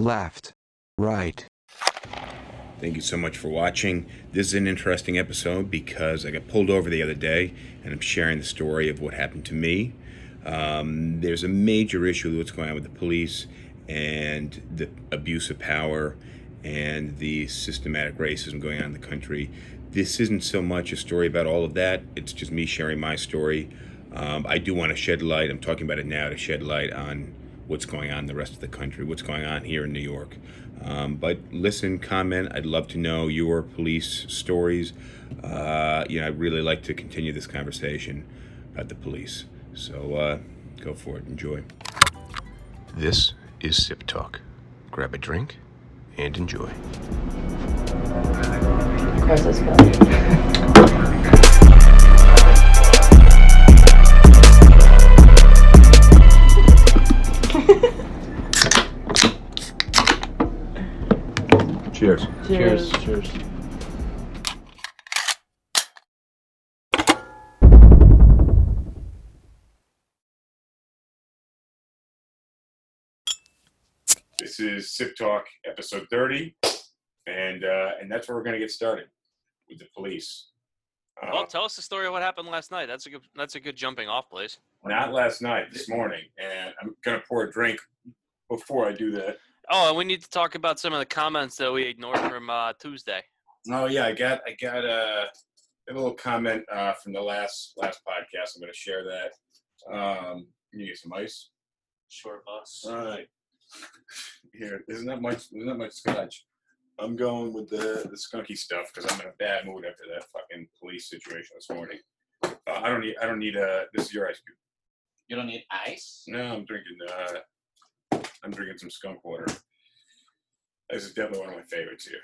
left, right. Thank you so much for watching. This is an interesting episode because I got pulled over the other day and I'm sharing the story of what happened to me. Um, there's a major issue with what's going on with the police and the abuse of power and the systematic racism going on in the country. This isn't so much a story about all of that, it's just me sharing my story. Um, I do want to shed light, I'm talking about it now to shed light on what's going on in the rest of the country, what's going on here in New York. Um, but listen, comment. I'd love to know your police stories. Uh, you know, I'd really like to continue this conversation about the police. So uh, go for it. Enjoy. This is Sip Talk. Grab a drink and enjoy. Across this bill. Cheers. Cheers. Cheers. This is Sip Talk, episode 30, and uh, and that's where we're going to get started with the police. Uh, Well, tell us the story of what happened last night. That's a good. That's a good jumping off place. not last night, this morning, and I'm going to pour a drink before I do that. Oh, and we need to talk about some of the comments that we ignored from uh, Tuesday. Oh yeah, I got I got a, a little comment uh, from the last last podcast. I'm going to share that. Um, you get some ice. Short bus. All right. Here, isn't that much? Isn't that much scotch? I'm going with the the skunky stuff because I'm in a bad mood after that fucking police situation this morning. Uh, I don't need. I don't need a. This is your ice cube. You don't need ice? No, I'm drinking. Uh, I'm drinking some skunk water. This is definitely one of my favorites here.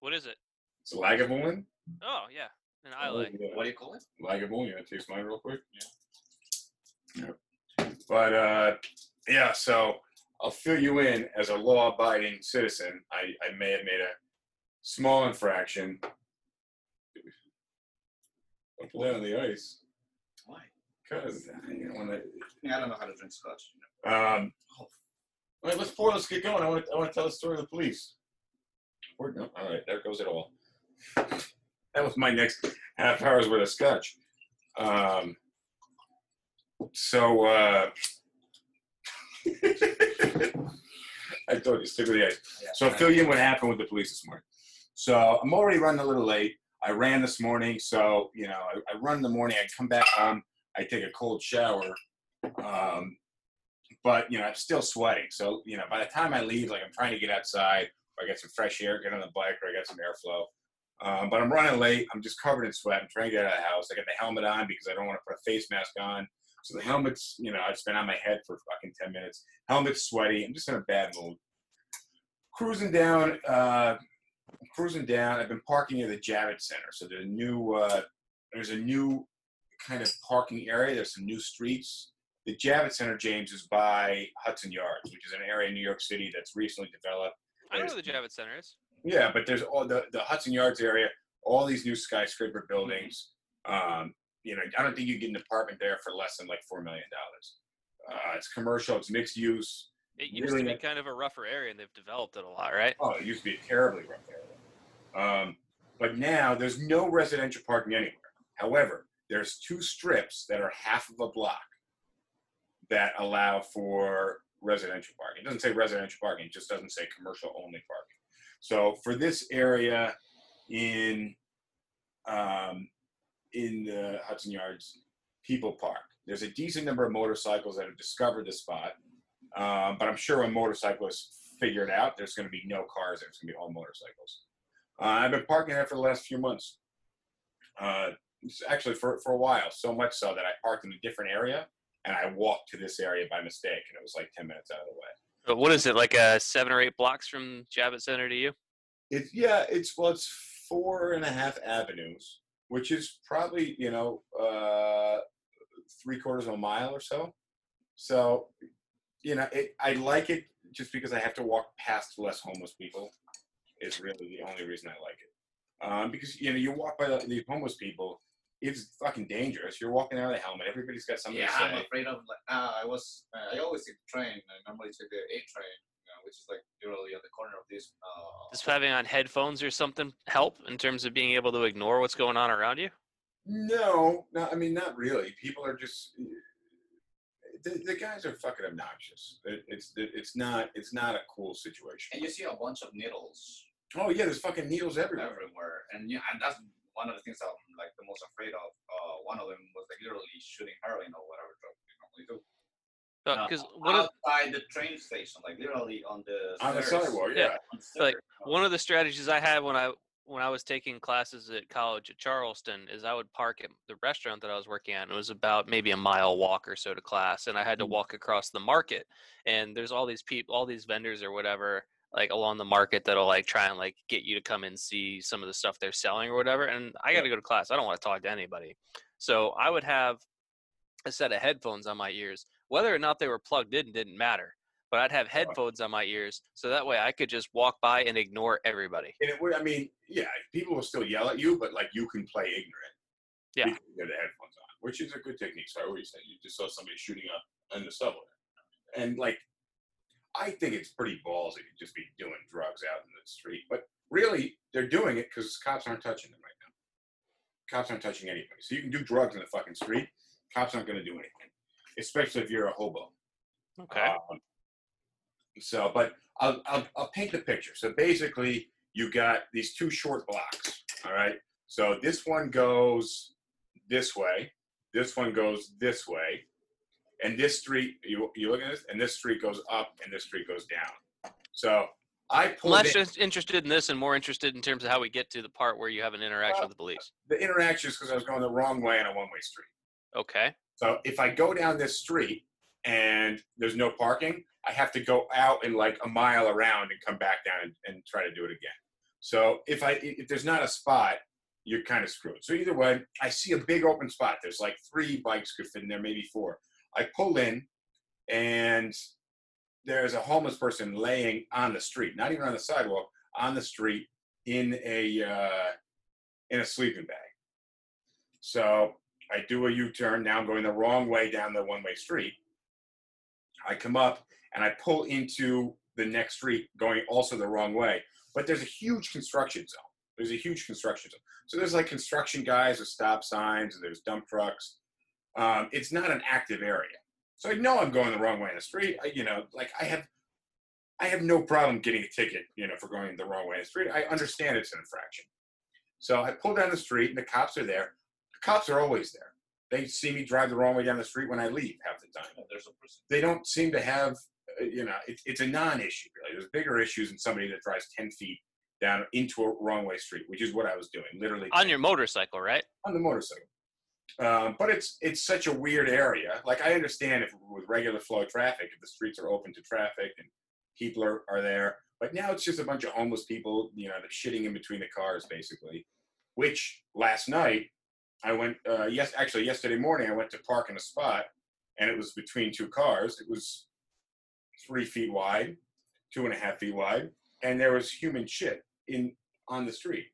What is it? It's a Lagavulin. Oh yeah, and I like. yeah. What do you call it? Lagavulin. You want to taste mine real quick? Yeah. Yep. But uh, yeah, so I'll fill you in as a law-abiding citizen. I, I may have made a small infraction. Don't play on the ice. Why? Because I don't want I don't know how to drink scotch. Um, all right, let's pour. Let's get going. I want to. I want to tell the story of the police. Or, no, all right, there goes it all. That was my next half hour's worth of scotch. Um, so uh, I told you, stick with the ice. Yeah. So I'll fill you in what happened with the police this morning. So I'm already running a little late. I ran this morning, so you know I, I run in the morning. I come back home. I take a cold shower, um, but you know I'm still sweating. So you know by the time I leave, like I'm trying to get outside, or I get some fresh air, get on the bike, or I get some airflow. Um, but I'm running late. I'm just covered in sweat. I'm trying to get out of the house. I got the helmet on because I don't want to put a face mask on. So the helmet's, you know, it's been on my head for fucking 10 minutes. Helmet's sweaty. I'm just in a bad mood. Cruising down, uh, cruising down. I've been parking near the Javits Center. So there's a new, uh, there's a new kind of parking area. There's some new streets. The Javits Center, James, is by Hudson Yards, which is an area in New York City that's recently developed. I know where the Javits Center is. Yeah, but there's all the, the Hudson Yards area, all these new skyscraper buildings. Um, you know, I don't think you get an apartment there for less than like four million dollars. Uh, it's commercial, it's mixed use. It used Really to be kind of a rougher area, and they've developed it a lot, right? Oh, it used to be a terribly rough area. Um, but now there's no residential parking anywhere. However, there's two strips that are half of a block that allow for residential parking. It doesn't say residential parking, it just doesn't say commercial only parking. So for this area in um, in the Hudson Yards People Park, there's a decent number of motorcycles that have discovered the spot. Um, but I'm sure when motorcyclists figure it out, there's going to be no cars there. It's going to be all motorcycles. Uh, I've been parking there for the last few months. Uh, actually, for, for a while, so much so that I parked in a different area and I walked to this area by mistake, and it was like 10 minutes out of the way. But what is it like? Uh, seven or eight blocks from Javits Center to you? It's yeah, it's well, it's four and a half avenues, which is probably you know uh, three quarters of a mile or so. So, you know, it, I like it just because I have to walk past less homeless people. Is really the only reason I like it. Um, because you know, you walk by the, these homeless people, it's fucking dangerous. You're walking out of the helmet. Everybody's got something yeah, to say. I'm afraid of like uh, I was uh, I always take the train. I normally take the A train uh, which is like literally at the corner of this. Uh, Does having on headphones or something help in terms of being able to ignore what's going on around you? No, no, I mean not really. People are just the, the guys are fucking obnoxious. It, it's it's not it's not a cool situation. and you see a bunch of needles Oh yeah, there's fucking needles everywhere. everywhere, and yeah, and that's one of the things I'm like the most afraid of. Uh, one of them was like literally shooting heroin or whatever drug we normally do. Uh, Because one of outside the train station, like literally on the On the sidewalk, Yeah. yeah. On the Like, stairs, uh, one of the strategies I had when I when I was taking classes at college at Charleston is I would park at the restaurant that I was working at. And it was about maybe a mile walk or so to class, and I had to Mm. walk across the market. And there's all these people, all these vendors or whatever, like along the market that'll like try and like get you to come and see some of the stuff they're selling or whatever. And I got to go to class. I don't want to talk to anybody. So I would have a set of headphones on my ears. Whether or not they were plugged in didn't matter. But I'd have headphones on my ears so that way I could just walk by and ignore everybody. And it would, I mean, yeah, people will still yell at you, but like you can play ignorant. Yeah. You have the headphones on, which is a good technique. So I always say you just saw somebody shooting up in the subway. And like, I think it's pretty ballsy to just be doing drugs out in the street. But really, they're doing it because cops aren't touching them right now. Cops aren't touching anybody. So you can do drugs in the fucking street. Cops aren't going to do anything, especially if you're a hobo. Okay. Um, so, but I'll, I'll, I'll paint the picture. So basically, you got these two short blocks. All right. So this one goes this way. This one goes this way. And this street, you, you look at this, and this street goes up and this street goes down. So I I'm pulled less in, just interested in this and more interested in terms of how we get to the part where you have an interaction with the police. the interaction is because I was going the wrong way on a one way street. Okay. So if I go down this street and there's no parking, I have to go out and like a mile around and come back down and, and try to do it again. So if I if there's not a spot, you're kind of screwed. So either way, I see a big open spot. There's like three bikes could fit in there, maybe four. I pull in, and there's a homeless person laying on the street, not even on the sidewalk, on the street in a uh, in a sleeping bag. So I do a U-turn. Now I'm going the wrong way down the one-way street. I come up and I pull into the next street, going also the wrong way. But there's a huge construction zone. There's a huge construction zone. So there's like construction guys with stop signs, and there's dump trucks. Um, it's not an active area. So I know I'm going the wrong way in the street. I, you know, like I have, I have no problem getting a ticket, you know, for going the wrong way in the street. I understand it's an infraction. So I pull down the street, and the cops are there. The cops are always there. They see me drive the wrong way down the street when I leave half the time. there's a. They don't seem to have, uh, you know, it, it's a non-issue really. There's bigger issues than somebody that drives ten feet down into a wrong way street, which is what I was doing, literally On your motorcycle, right? on the motorcycle. Um, but it's it's such a weird area. Like I understand if with regular flow of traffic, if the streets are open to traffic and people are, are there, but now it's just a bunch of homeless people, you know, shitting in between the cars basically. Which last night I went, uh, yes, actually yesterday morning I went to park in a spot, and it was between two cars. It was three feet wide, two and a half feet wide, and there was human shit in on the street.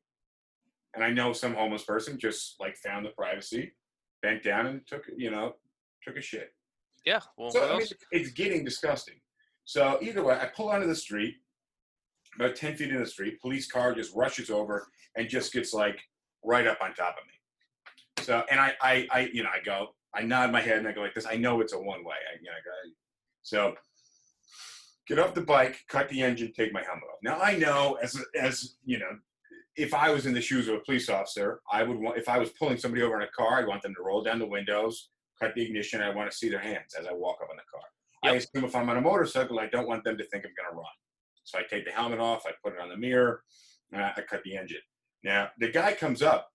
And I know some homeless person just like found the privacy, bent down and took, you know, took a shit. Yeah. Well, So I mean, it's getting disgusting. So either way, I pull onto the street, about ten feet in the street. Police car just rushes over and just gets like right up on top of me. So and I, I, I you know, I go, I nod my head and I go like this. I know it's a one way. I, you know, I go, so get off the bike, cut the engine, take my helmet off. Now I know as as you know, if I was in the shoes of a police officer, I would want if I was pulling somebody over in a car, I'd want them to roll down the windows, cut the ignition. I want to see their hands as I walk up in the car. I assume if I'm on a motorcycle, I don't want them to think I'm going to run. So I take the helmet off, I put it on the mirror, and I, I cut the engine. Now the guy comes up,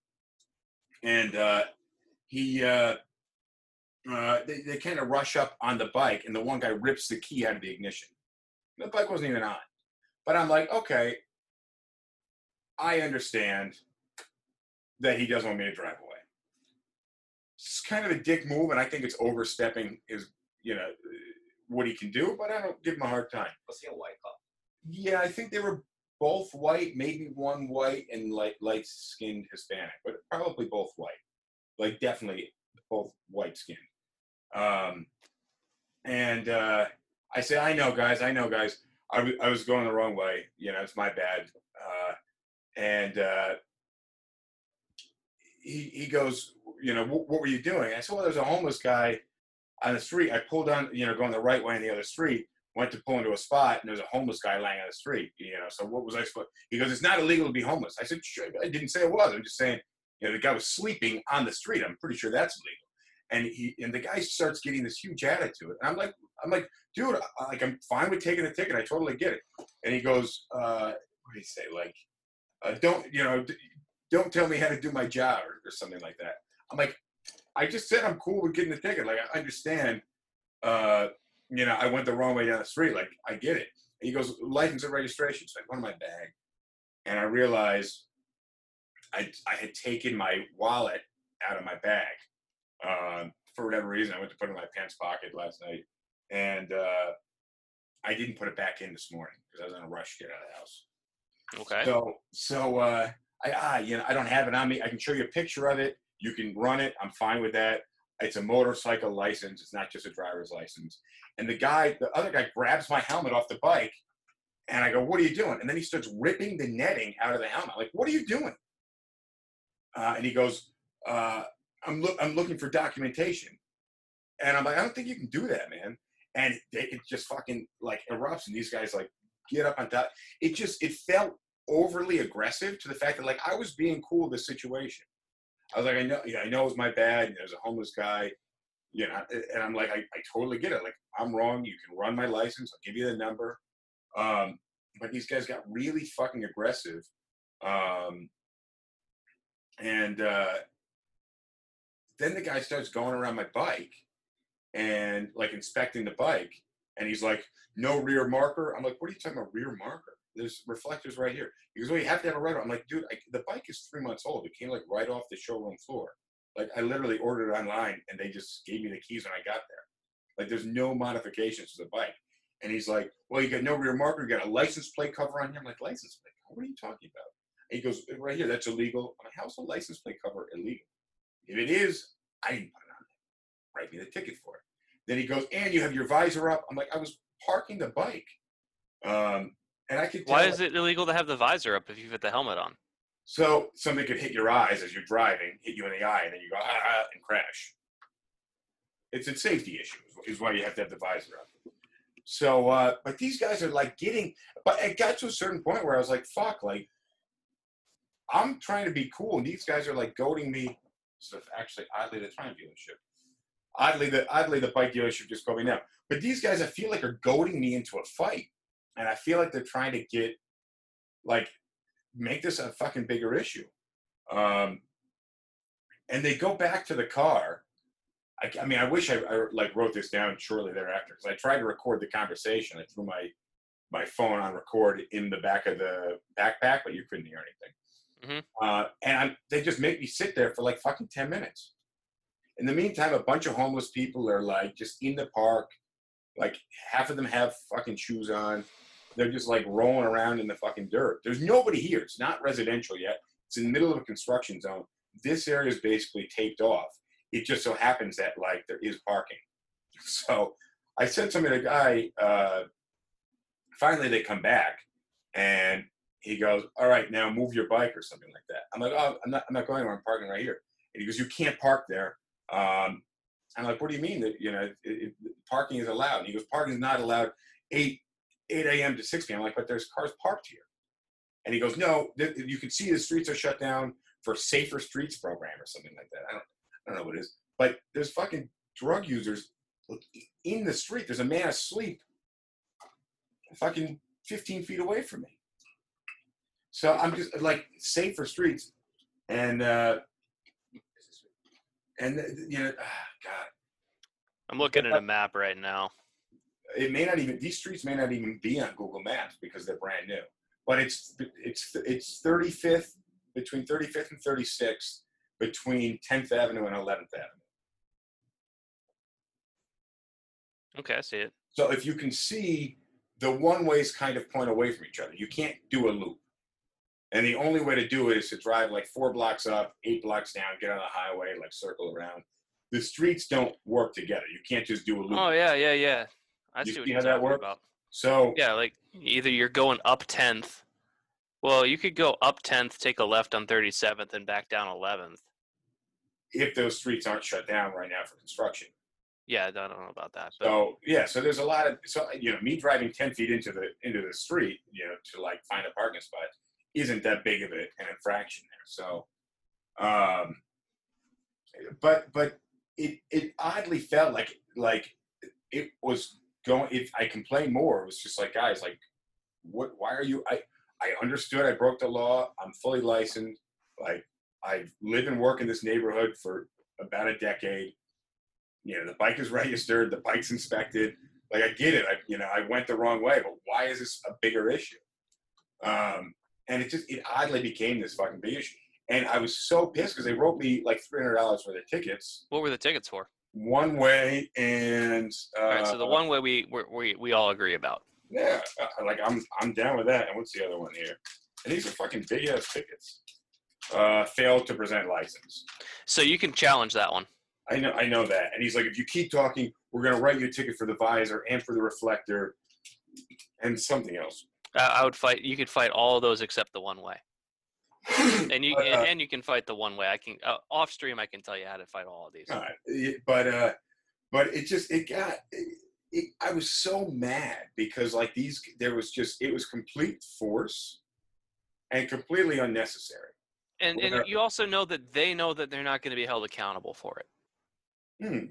and uh, he uh, uh, they, they kind of rush up on the bike, and the one guy rips the key out of the ignition. The bike wasn't even on, but I'm like, okay, I understand that he doesn't want me to drive away. It's kind of a dick move, and I think it's overstepping his, you know, what he can do. But I don't give him a hard time. Was he a white cop? Yeah, I think they were both white, maybe one white and light light skinned Hispanic, but probably both white. Like definitely both white skinned. Um, and uh, I say, I know, guys, I know, guys. I was was going the wrong way. You know, it's my bad. Uh, and uh, he he goes, you know, what, were you doing? I said, well, there's a homeless guy on the street. I pulled on, you know, going the right way on the other street. Went to pull into a spot, and there's a homeless guy laying on the street. You know, so what was I supposed? He goes, it's not illegal to be homeless. I said, sure. I didn't say it was. I'm just saying, you know, the guy was sleeping on the street. I'm pretty sure that's illegal. And he and the guy starts getting this huge attitude. And I'm like, I'm like, dude, I, like I'm fine with taking the ticket. I totally get it. And he goes, uh, what did he say? Like, uh, don't you know? Don't tell me how to do my job or, or something like that. I'm like, I just said I'm cool with getting the ticket. Like I understand. Uh, you know, I went the wrong way down the street. Like I get it. And he goes, license and registration. So I go in my bag, and I realized I I had taken my wallet out of my bag. Um, for whatever reason, I went to put it in my pants pocket last night, and uh, I didn't put it back in this morning because I was in a rush to get out of the house. Okay. So so uh, I you know I don't have it on me. I can show you a picture of it. You can run it. I'm fine with that. It's a motorcycle license. It's not just a driver's license. And the guy, the other guy, grabs my helmet off the bike, and I go, "What are you doing?" And then he starts ripping the netting out of the helmet. Like, "What are you doing?" Uh, and he goes, uh, "I'm look I'm looking for documentation." And I'm like, "I don't think you can do that, man." And they, it just fucking like erupts, and these guys like get up on top. It just it felt overly aggressive to the fact that like I was being cool with the situation. I was like, I know, yeah, I know it was my bad. And there's a homeless guy, you know, and I'm like, I, I totally get it. Like, I'm wrong. You can run my license. I'll give you the number. Um, but these guys got really fucking aggressive. Um, and uh, then the guy starts going around my bike and like inspecting the bike. And he's like, no rear marker. I'm like, what are you talking about, rear marker? There's reflectors right here. He goes, well, you have to have a red. I'm like, dude, I, the bike is three months old. It came like right off the showroom floor. Like I literally ordered it online and they just gave me the keys when I got there. Like there's no modifications to the bike. And he's like, well, you got no rear marker. You got a license plate cover on here. I'm like, license plate? What are you talking about? And he goes, right here, that's illegal. I'm like, how's a license plate cover illegal? If it is, I didn't put it on there. Write me the ticket for it. Then he goes, and you have your visor up. I'm like, I was parking the bike. Um, and I could. Why is it illegal to have the visor up if you've got the helmet on? So something could hit your eyes as you're driving, hit you in the eye, and then you go ah, ah and crash. It's a safety issue, is- why you have to have the visor up. So, uh, but these guys are like getting, but it got to a certain point where I was like, fuck, like, I'm trying to be cool, and these guys are like goading me. So actually, oddly, the Triumph dealership. Oddly, the oddly the bike dealership just called me now. But these guys, I feel like, are goading me into a fight, and I feel like they're trying to get, like, make this a fucking bigger issue. Um, and they go back to the car. I, I mean, I wish I, I like wrote this down shortly thereafter because I tried to record the conversation. I threw my my phone on record in the back of the backpack, but you couldn't hear anything. Uh, and I'm, they just make me sit there for like fucking ten minutes. In the meantime, a bunch of homeless people are like just in the park. Like half of them have fucking shoes on. They're just like rolling around in the fucking dirt. There's nobody here. It's not residential yet. It's in the middle of a construction zone. This area is basically taped off. It just so happens that like there is parking. So I said something to the guy. Uh, finally, they come back and he goes, "All right, now move your bike or something like that." I'm like, "Oh, I'm not. I'm not going anywhere. I'm parking right here." And he goes, "You can't park there." Um, I'm like, "What do you mean that you know it, it, parking is allowed?" And he goes, "Parking is not allowed eight 8 a.m. to 6 p.m." I'm like, "But there's cars parked here." And he goes, "No, th- you can see the streets are shut down for safer streets program or something like that. I don't, I don't know what it is, but there's fucking drug users in the street. There's a man asleep, fucking 15 feet away from me. So I'm just like safer streets, and uh, and uh, you know, ah, God, I'm looking at a map right now. it may not even these streets may not even be on Google Maps because they're brand new. But it's it's it's 35th between 35th and 36th between 10th Avenue and 11th Avenue. Okay, I see it. So if you can see the one ways kind of point away from each other, you can't do a loop. And the only way to do it is to drive like four blocks up, eight blocks down, get on the highway, like circle around. The streets don't work together. You can't just do a loop. Oh yeah, yeah, yeah. I You see what you're how that talking works? about. So Yeah, like either you're going up 10th. Well, you could go up 10th, take a left on 37th, and back down 11th. if those streets aren't shut down right now for construction. Yeah, I don't know about that. But So yeah, so there's a lot of so you know me driving ten feet into the into the street, you know, to like find a parking spot, isn't that big of a, an infraction there. So, um, but but it it oddly felt like like it was going. If I complained more, it was just like guys, like what? Why are you? I I understood I broke the law. I'm fully licensed. Like I live and work in this neighborhood for about a decade you know the bike is registered the bike's inspected like i get it i you know i went the wrong way but why is this a bigger issue um and it just it oddly became this fucking big issue and i was so pissed because they wrote me like $300 worth of tickets what were the tickets for? one way and uh, All right, so the one way we we we, we all agree about. yeah uh, like i'm i'm down with that and what's the other one here and these are fucking big ass tickets uh failed to present license So you can challenge that one. I know, I know that. And he's like, if you keep talking, we're gonna write you a ticket for the visor and for the reflector, and something else. I, I would fight. You could fight all of those except the one way, and you But, and, uh, and you can fight the one way. I can uh, off stream. I can tell you how to fight all of these. But uh, but it just it got. It, it, I was so mad because like these, there was just it was complete force, and completely unnecessary. And and you also know that they know that they're not going to be held accountable for it. Hmm.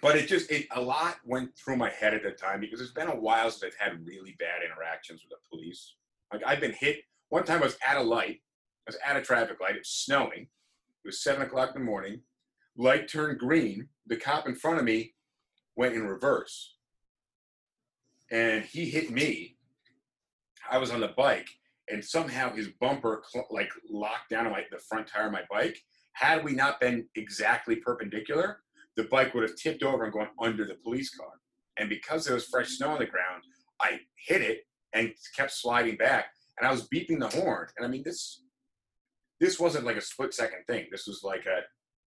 But it just it a lot went through my head at the time because it's been a while since I've had really bad interactions with the police. Like I've been hit one time. I was at a light. I was at a traffic light. It was snowing. It was seven o'clock in the morning. Light turned green. The cop in front of me went in reverse, and he hit me. I was on the bike, and somehow his bumper cl- like locked down on my, the front tire of my bike. Had we not been exactly perpendicular, the bike would have tipped over and gone under the police car. And because there was fresh snow on the ground, I hit it and kept sliding back. And I was beeping the horn. And I mean, this this wasn't like a split second thing. This was like a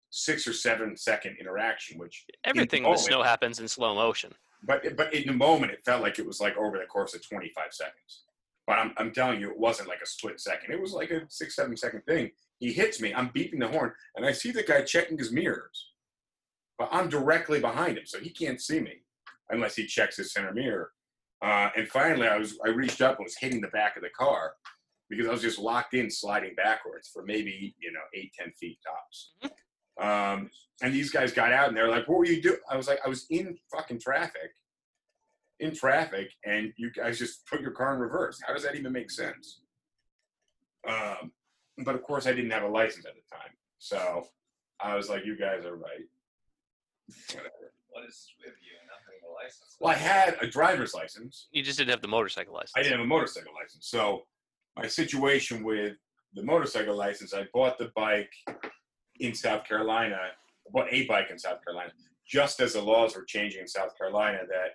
six or seven second interaction, which Everything moment- with snow happens in slow motion. but but in the moment it felt like it was like over the course of 25 seconds. But I'm I'm telling you, it wasn't like a split second. It was like a six seven second thing. He hits me. I'm beeping the horn, and I see the guy checking his mirrors, but I'm directly behind him, so he can't see me unless he checks his center mirror. Uh, and finally, I was I reached up and was hitting the back of the car because I was just locked in, sliding backwards for maybe you know eight ten feet tops. Um, and these guys got out and they're like, "What were you doing?" I was like, "I was in fucking traffic." in traffic and you guys just put your car in reverse. How does that even make sense? Um, but of course, I didn't have a license at the time, so I was like, "You guys are right." Whatever. What is with you and not having a license? Well, I had a driver's license. You just didn't have the motorcycle license. I didn't have a motorcycle license, so my situation with the motorcycle license, I bought the bike in South Carolina. I bought a bike in South Carolina just as the laws were changing in South Carolina that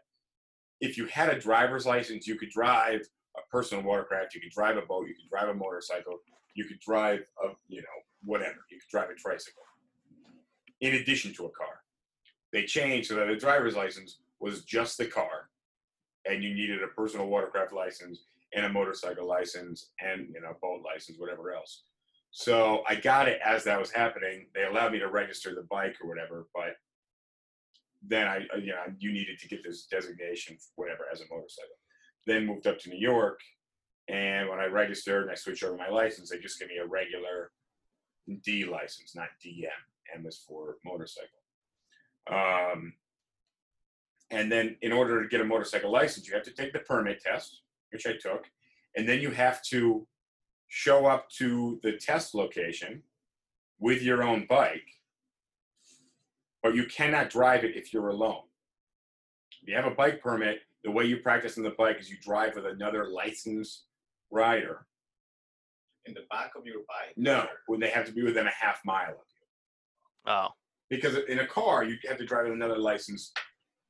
if you had a driver's license, you could drive a personal watercraft, you could drive a boat, you could drive a motorcycle, you could drive a, you know, whatever, you could drive a tricycle in addition to a car. They changed so that a driver's license was just the car and you needed a personal watercraft license and a motorcycle license and, you know, boat license, whatever else. So I got it as that was happening. They allowed me to register the bike or whatever, but then I, uh, you know, you needed to get this designation, whatever, as a motorcycle. Then moved up to New York, and when I registered and I switched over my license, they just gave me a regular D license, not DM. M was for motorcycle. Um, and then, in order to get a motorcycle license, you have to take the permit test, which I took, and then you have to show up to the test location with your own bike but you cannot drive it if you're alone. If you have a bike permit, the way you practice on the bike is you drive with another licensed rider. In the back of your bike? No, when they have to be within a half mile of you. Oh, Because in a car, you have to drive with another licensed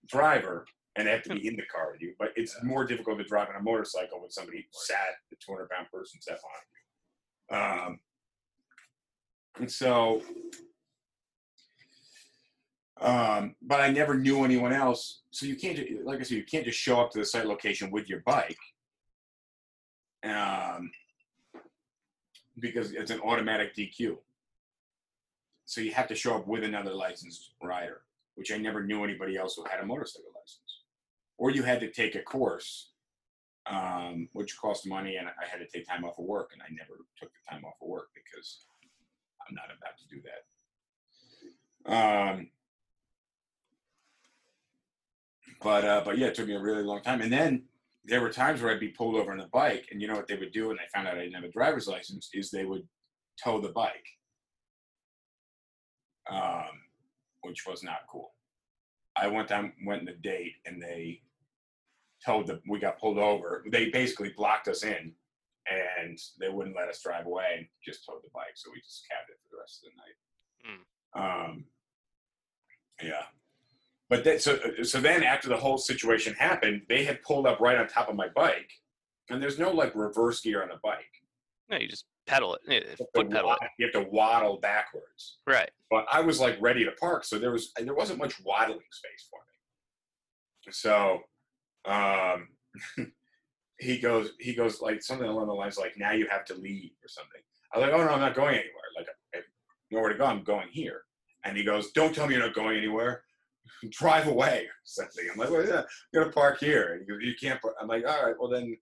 driver, and they have to be in the car with you. But it's more difficult to drive on a motorcycle with somebody sat, the 200 pound person sat on you. Um, and so Um, but I never knew anyone else. So you can't, like I said, you can't just show up to the site location with your bike. Um, because it's an automatic DQ. So you have to show up with another licensed rider, which I never knew anybody else who had a motorcycle license. Or you had to take a course, um, which cost money, and I had to take time off of work, and I never took the time off of work because I'm not about to do that. Um, but uh, but yeah, it took me a really long time, and then there were times where I'd be pulled over on a bike, and you know what they would do when they found out I didn't have a driver's license is they would tow the bike, um, which was not cool. I went down, went on a date, and they told the. We got pulled over. They basically blocked us in, and they wouldn't let us drive away, and just towed the bike. So we just cabbed it for the rest of the night. Um, yeah. But then, so so then after the whole situation happened, they had pulled up right on top of my bike, and there's no like reverse gear on a bike. No, you just pedal it, eh, You have to foot pedal it. You have to waddle backwards. Right. But I was like ready to park, so there was there wasn't much waddling space for me. So, um, he goes he goes like something along the lines like now you have to leave or something. I was like, oh no, I'm not going anywhere. Like I have nowhere to go. I'm going here. And he goes, don't tell me you're not going anywhere. Drive away or something. I'm like, well, yeah, I'm gonna park here. And he goes, you can't. Park. I'm like, all right, well then,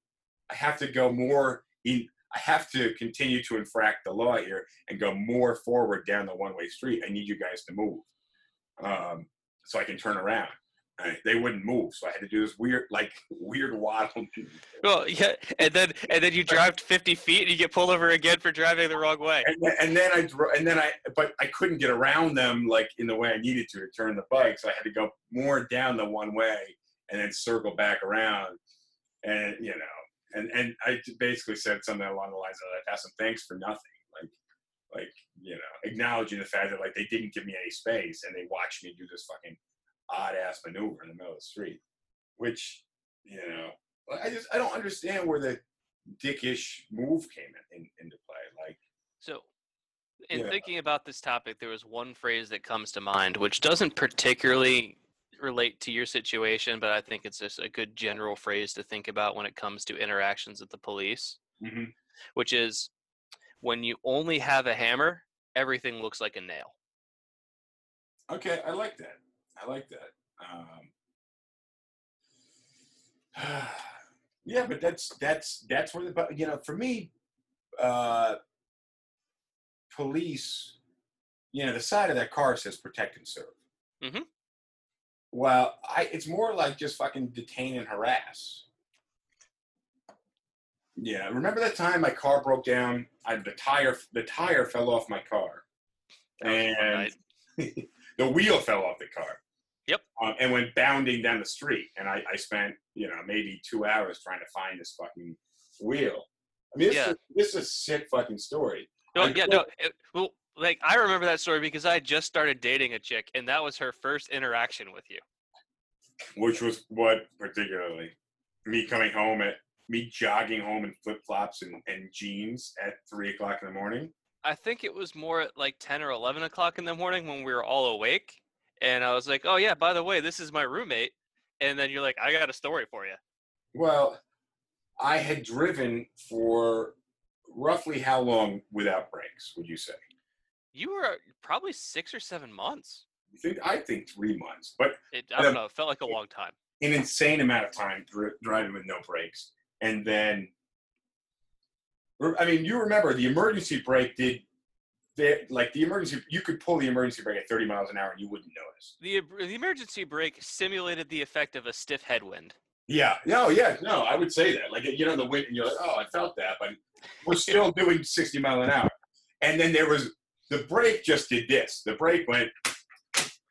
I have to go more. In, I have to continue to infract the law here and go more forward down the one-way street. I need you guys to move, um, so I can turn around. And they wouldn't move, so I had to do this weird, like weird waddle. Well, yeah, and then and then you drive 50 feet and you get pulled over again for driving the wrong way. and then, and then I dro- and then I but I couldn't get around them like in the way I needed to to turn the bike, so I had to go more down the one way and then circle back around, and you know, and and I basically said something along the lines of like, "Have some thanks for nothing," like like you know, acknowledging the fact that like they didn't give me any space and they watched me do this fucking odd ass maneuver in the middle of the street, which you know, I just I don't understand where the dickish move came in, in into play, like. So, in Yeah. thinking about this topic, there was one phrase that comes to mind, which doesn't particularly relate to your situation, but I think it's just a good general phrase to think about when it comes to interactions with the police, mhm. which is when you only have a hammer, everything looks like a nail. Okay, I like that. I like that. Um, yeah, but that's that's that's where the but you know for me, uh, police, you know, the side of that car says protect and serve. Mhm. Well, I it's more like just fucking detain and harass. Yeah, remember that time my car broke down? I the tire the tire fell off my car, That was a fun and the wheel fell off the car. Yep. Um, and went bounding down the street, and I, I spent you know maybe two hours trying to find this fucking wheel. I mean, this, Yeah. is, this is a sick fucking story. No, I yeah, no. It, well, like I remember that story because I just started dating a chick, and that was her first interaction with you. Which was what particularly me coming home at me jogging home in flip flops and, and jeans at three o'clock in the morning. I think it was more at like 10 or 11 o'clock in the morning when we were all awake. And I was like, oh, yeah, by the way, this is my roommate. And then you're like, I got a story for you. Well, I had driven for roughly how long without breaks? Would you say? You were uh, probably six or seven months. You think I think three months, but It, I don't know. It felt like a long time. an insane amount of time driving with no brakes, and then I mean, you remember the emergency brake did. The, like the emergency, you could pull the emergency brake at 30 miles an hour and you wouldn't notice. The, the emergency brake simulated the effect of a stiff headwind. Yeah, no, yeah, no, I would say that. Like you know, the wind, and you're like, oh, I felt that, but we're still doing 60 mile an hour. And then there was the brake just did this. The brake went.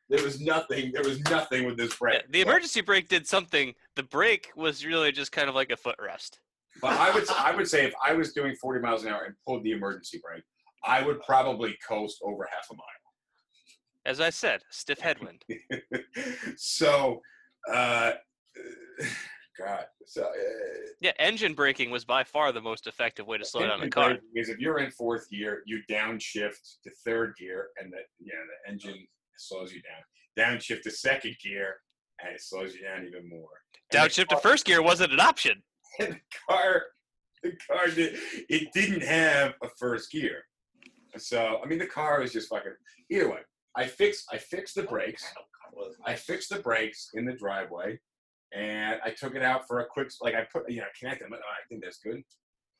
There was nothing. There was nothing with this brake. The emergency brake did something. The brake was really just kind of like a footrest. But I would I would say if I was doing 40 miles an hour and pulled the emergency brake, I would probably coast over half a mile. As I said, stiff headwind. so, uh, God, so uh, Yeah, engine braking was by far the most effective way to slow down the car. Because if you're in fourth gear, you downshift to third gear, and the know the engine slows you down. downshift to second gear, and it slows you down even more. And Downshift to first gear wasn't an option. and the car the car did it didn't have a first gear so i mean the car was just fucking either way i fixed i fixed the brakes i fixed the brakes in the driveway and i took it out for a quick like i put you know connect them oh, i think that's good.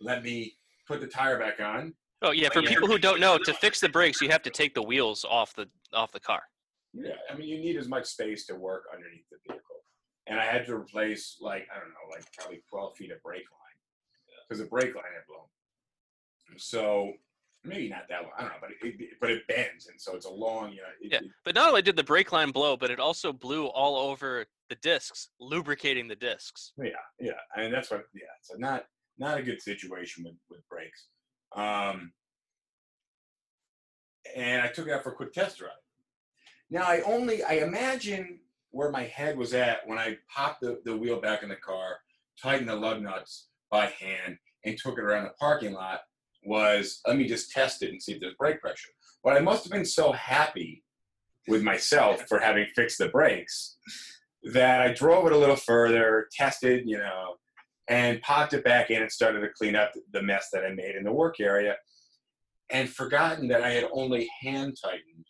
Let me put the tire back on. Oh yeah, for people who don't know, to fix the brakes, you have to take the wheels off the off the car. yeah i mean you need as much space to work underneath the vehicle. And i had to replace like i don't know like probably 12 feet of brake line because the brake line had blown. So maybe not that long i don't know but it, it but it bends and so it's a long you know it, Yeah. But not only did the brake line blow, but it also blew all over the discs, lubricating the discs. yeah yeah and that's what yeah so not not a good situation with with brakes um and i took it out for a quick test drive now i only i imagine where my head was at when i popped the, the wheel back in the car tightened the lug nuts by hand and took it around the parking lot was let me just test it and see if there's brake pressure but i must have been so happy with myself for having fixed the brakes that I drove it a little further, tested, you know, and popped it back in and started to clean up the mess that I made in the work area, and forgotten that I had only hand tightened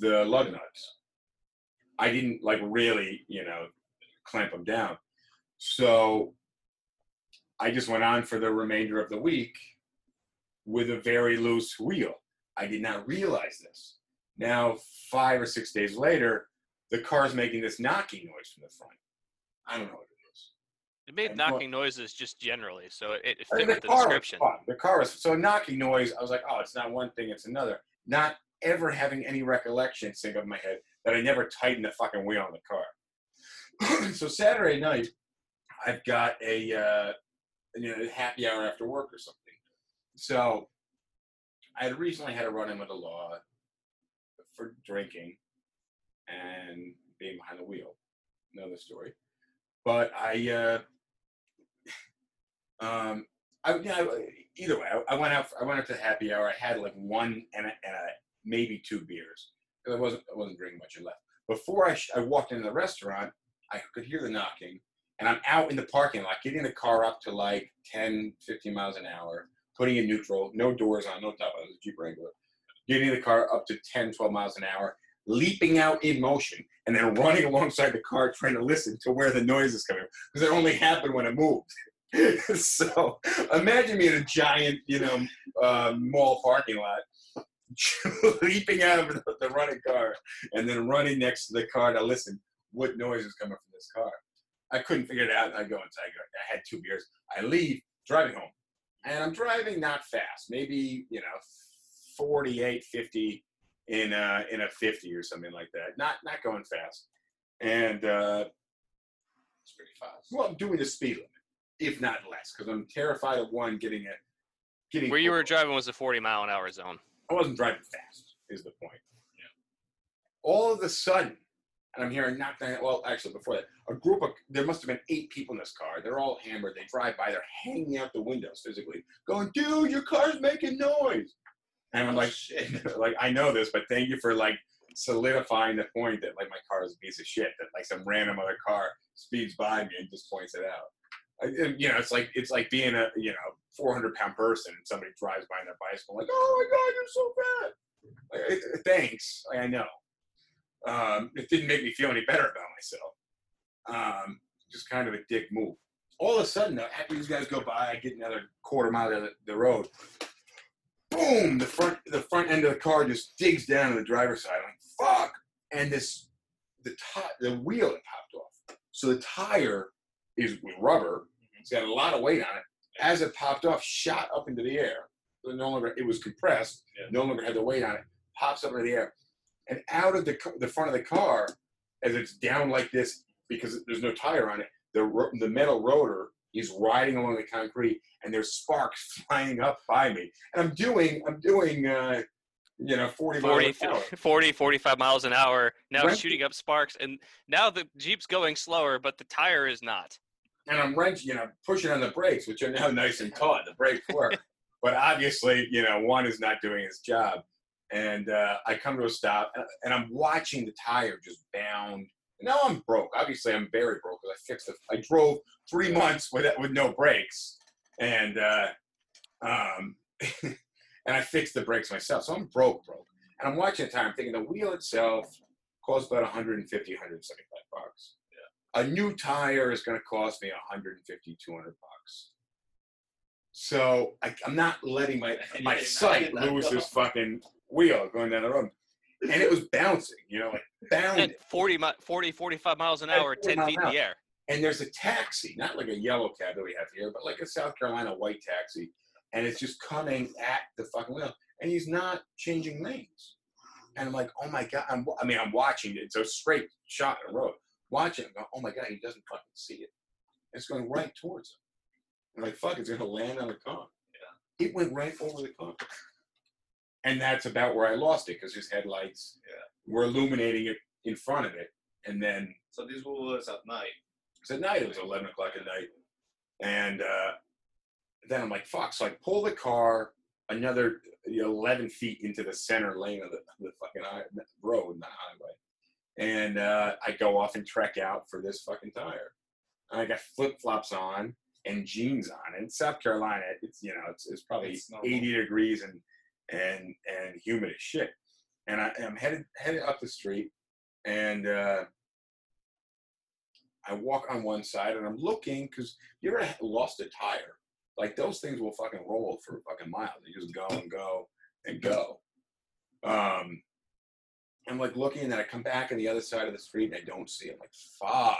the lug nuts. I didn't like really, you know, clamp them down. So I just went on for the remainder of the week with a very loose wheel. I did not realize this. Now, five or six days later, the car's making this knocking noise from the front. I don't know what it is. It made And knocking noises just generally, so it, it fit the car was description. fun. The car was so knocking noise. I was like, oh, it's not one thing, it's another. Not ever having any recollection sync up in my head that I never tightened the fucking wheel on the car. so Saturday night, I've got a uh, you know happy hour after work or something. So I had recently had a run in with the law for drinking and being behind the wheel. Another story. But I uh, um, I, you know, either way, I, I went out. I went out to happy hour. I had like one and a, and a, maybe two beers I wasn't I wasn't drinking much I left. Before I, sh- I walked into the restaurant, I could hear the knocking, and I'm out in the parking lot, getting the car up to like 10, 15 miles an hour, putting in neutral, no doors on, no top. It was a Jeep Wrangler. Getting the car up to 10, 12 miles an hour, leaping out in motion, and then running alongside the car trying to listen to where the noise is coming because it only happened when it moved. so imagine me in a giant, you know, uh, mall parking lot, leaping out of the, running car and then running next to the car to listen what noise is coming from this car. I couldn't figure it out. I go inside. I, I had two beers. I leave, driving home, and I'm driving not fast, maybe you know, 48, 50 in a, in a 50 or something like that. Not not going fast, and uh, It's pretty fast. well, I'm doing the speed limit, if not less, because I'm terrified of one getting it. Getting Where you were driving was a 40 mile an hour zone. I wasn't driving fast. Is the point? Yeah. All of a sudden, and I'm hearing knock down. Well, actually, before that, a group of there must have been eight people in this car. They're all hammered. They drive by. They're hanging out the windows physically, going, "Dude, your car's making noise." And I'm Oh, like, shit. like I know this, but thank you for like solidifying the point that like my car is a piece of shit. That like some random other car speeds by me and just points it out. I- and, you know, it's like it's like being a you know 400 pound person and somebody drives by on their bicycle like, oh my god, you're so fat. Like, thanks, like, I know. Um, it didn't make me feel any better about myself. Um, just kind of a dick move. All of a sudden, though, after these guys go by, I get another quarter mile of the, the road. Boom! The front the front end of the car just digs down to the driver's side. I'm like, fuck! And this the top the wheel had popped off. So the tire is with rubber. It's got a lot of weight on it. As it popped off, shot up into the air. So no longer it was compressed. Yeah. No longer had the weight on it. Pops up into the air, and out of the the front of the car, as it's down like this because there's no tire on it. The the metal rotor is riding along the concrete, and there's sparks flying up by me. And I'm doing I'm doing uh, you know 40 miles 40, an hour. 40, 45 miles an hour, now Right. shooting up sparks. And now the Jeep's going slower, but the tire is not. and I'm wrenching, you know, pushing on the brakes, which are now nice and taut. The brakes work, but obviously, you know, one is not doing its job. and uh, I come to a stop, and, and I'm watching the tire just bound. Now I'm broke. Obviously, I'm very broke because I fixed it. I drove three months with with no brakes, and uh, um, and I fixed the brakes myself. So I'm broke, broke. And I'm watching the tire. I'm thinking the wheel itself costs about 150, 175 bucks. Yeah. A new tire is going to cost me 150, 200 bucks. So I, I'm not letting my my sight lose this fucking wheel going down the road. And it was bouncing, you know, like bounding. At 40, 40, 45 miles an hour, 10 feet in the air. and there's a taxi, not like a yellow cab that we have here, but like a South Carolina white taxi, and it's just coming at the fucking wheel, and he's not changing lanes. And I'm like, oh my god! I'm, I mean, I'm watching it. It's a straight shot in a road. Watching, it, I'm going, oh my god, he doesn't fucking see it. It's going right towards him. I'm like, fuck, it's gonna land on the car. Yeah. It went right over the car. And that's about where I lost it because his headlights Yeah. were illuminating it in front of it, and then So this was at night. it's at night. It was 11 o'clock at night. And uh, then I'm like, fuck. So I pull the car another 11 feet into the center lane of the, the fucking road, the highway. And uh, I go off and trek out for this fucking tire. And I got flip flops on and jeans on. And South Carolina, it's, you know, it's, it's probably It's 80 degrees and, and, and humid as shit. And I, I'm headed, headed up the street and, uh, I walk on one side and I'm looking because you ever lost a tire? Like those things will fucking roll for fucking miles. They just go and go and go. Um, I'm like looking and then I come back on the other side of the street and I don't see it. I'm like,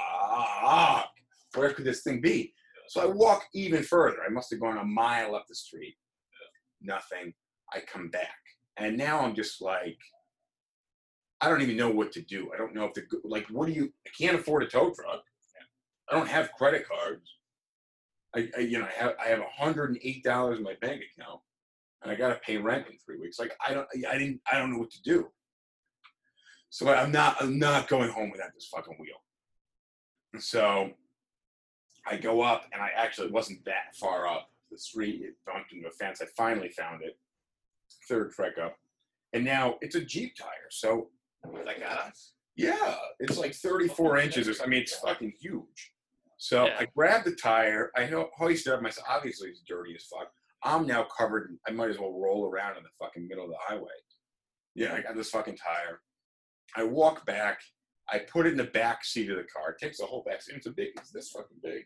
fuck, where could this thing be? So I walk even further. I must have gone a mile up the street. Nothing. I come back. And now I'm just like, I don't even know what to do. I don't know if the like. What do you? I can't afford a tow truck. I don't have credit cards. I, I you know I have I have hundred and eight dollars in my bank account, and I got to pay rent in three weeks. Like I don't I didn't I don't know what to do. So I'm not I'm not going home without this fucking wheel. So I go up, and I actually wasn't that far up the street. It bumped into a fence. I finally found it. Third trek up, and now it's a Jeep tire. So Like us. yeah, it's like 34 inches. I mean, it's fucking huge. So Yeah. I grabbed the tire. I ho- hoisted up myself. Obviously, it's dirty as fuck. I'm now covered. I might as well roll around in the fucking middle of the highway. Yeah, I got this fucking tire. I walk back. I put it in the back seat of the car. It takes the whole back seat. It's a big. It's this fucking big.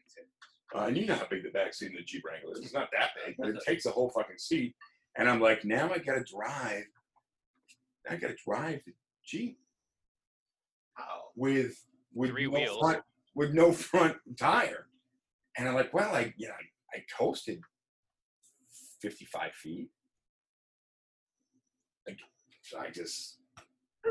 Uh, and you know how big the back seat in the Jeep Wrangler is. It's not that big, but it takes the whole fucking seat. And I'm like, now I got to drive. I got to drive the Jeep with with Three no wheels. front with no front tire. And I'm like, well, I you know, I, I coasted 55 feet. Like, so I just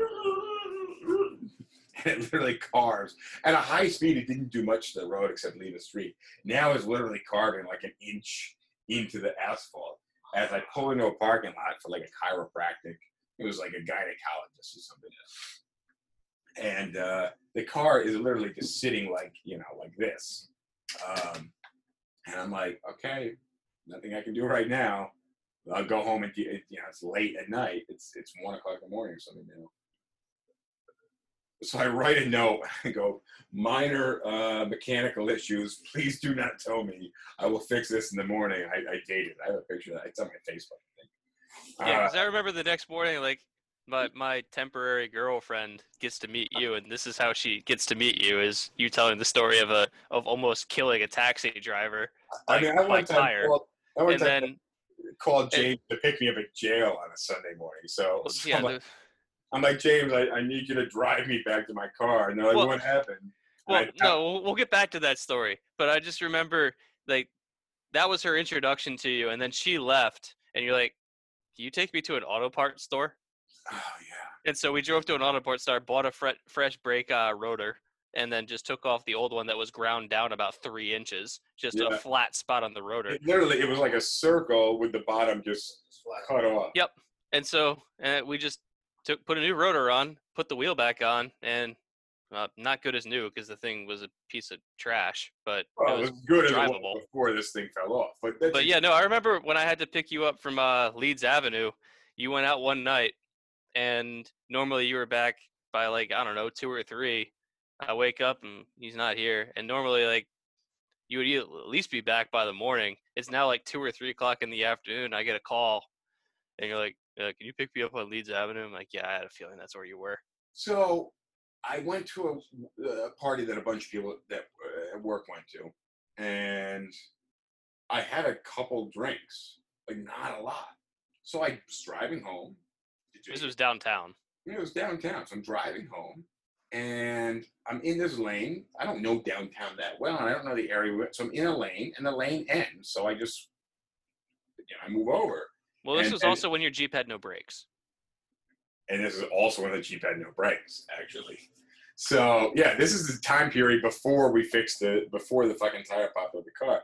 and it literally carves at a high speed. It didn't do much to the road except leave a street. Now it's literally carving like an inch into the asphalt as I pull into a parking lot for like a chiropractic. It was like a gynecologist or something. And uh, the car is literally just sitting like you know like this. Um, and i'm like okay nothing i can do right now. I'll go home and you know it's late at night. It's it's one o'clock in the morning or something now so i write a note i go minor uh, mechanical issues please do not tell me i will fix this in the morning i, I dated i have a picture of that it's on my facebook I. Yeah, Uh, because I remember the next morning, like my my temporary girlfriend gets to meet you, and this is how she gets to meet you: is you telling the story of a of almost killing a taxi driver, I like, mean, I time tire. called, I one and then called James to pick me up at jail on a Sunday morning. So, well, so yeah, like, the- I'm like, James, I, I need you to drive me back to my car. And they're like, Well- what happened? Well, I- no, we'll, we'll get back to that story. But I just remember, like, that was her introduction to you, and then she left, and you're like, "Do you take me to an auto parts store?" Oh, yeah. And so we drove to an auto parts store, bought a fre- fresh brake uh, rotor, and then just took off the old one that was ground down about three inches, just Yeah. a flat spot on the rotor. It, literally, it was like a circle with the bottom just cut off. Yep. And so uh, we just took put a new rotor on, put the wheel back on, and uh, not good as new because the thing was a piece of trash, but Well, it it was was good drivable. was before this thing fell off. But, But yeah, no, I remember when I had to pick you up from uh, Leeds Avenue. You went out one night and normally you were back by like I don't know two or three. I wake up and he's not here, and normally like you would at least be back by the morning. It's now like two or three o'clock in the afternoon. I get a call, and you're like, uh, "Can you pick me up on Leeds Avenue?" I'm like, "Yeah, I had a feeling that's where you were." So I went to a, a party that a bunch of people that uh, at work went to, and I had a couple drinks, like not a lot. So I was driving home. This was downtown. it was downtown. So I'm driving home, and I'm in this lane. I don't know downtown that well, and I don't know the area. So I'm in a lane, and the lane ends. So I just, you know, I move over. Well, this And- was and- also when your Jeep had no brakes. and this is also when the Jeep had no brakes, actually. So yeah, this is the time period before we fixed the before the fucking tire popped of the car.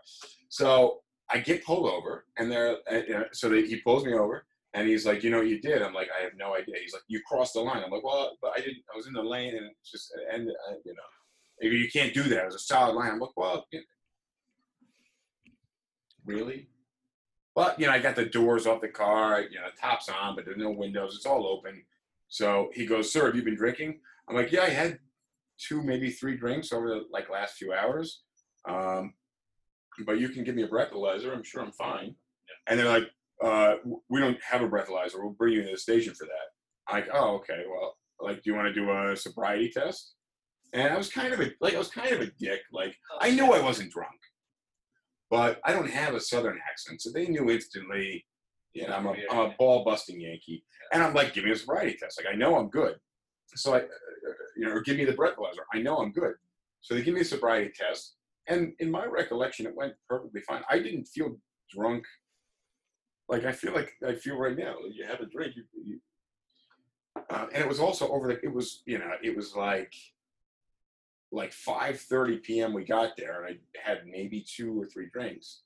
So I get pulled over, and they're uh, so they, he pulls me over, and he's like, "You know what you did?" I'm like, "I have no idea." He's like, "You crossed the line." I'm like, "Well, but I didn't. I was in the lane, and it's just and uh, you know, you can't do that. It was a solid line." I'm like, "Well, you really?" But you know, I got the doors off the car, you know, tops on, but there's no windows. It's all open. So he goes, "Sir, have you been drinking?" I'm like, "Yeah, I had two, maybe three drinks over the like last few hours. Um, but you can give me a breathalyzer. I'm sure I'm fine." And they're like, uh, "We don't have a breathalyzer. We'll bring you to the station for that." I'm like, "Oh, okay. Well, like, do you want to do a sobriety test?" And I was kind of a like, I was kind of a dick. Like, I knew I wasn't drunk, but I don't have a southern accent, so they knew instantly. You know, I'm a, I'm a ball busting Yankee, and I'm like, give me a sobriety test. Like, I know I'm good. So I, you know, or give me the breathalyzer. I know I'm good. So they give me a sobriety test, and in my recollection, it went perfectly fine. I didn't feel drunk. Like I feel like I feel right now. You have a drink, you, you uh, and it was also over the. It was you know, it was like like 5:30 p.m. We got there, and I had maybe two or three drinks,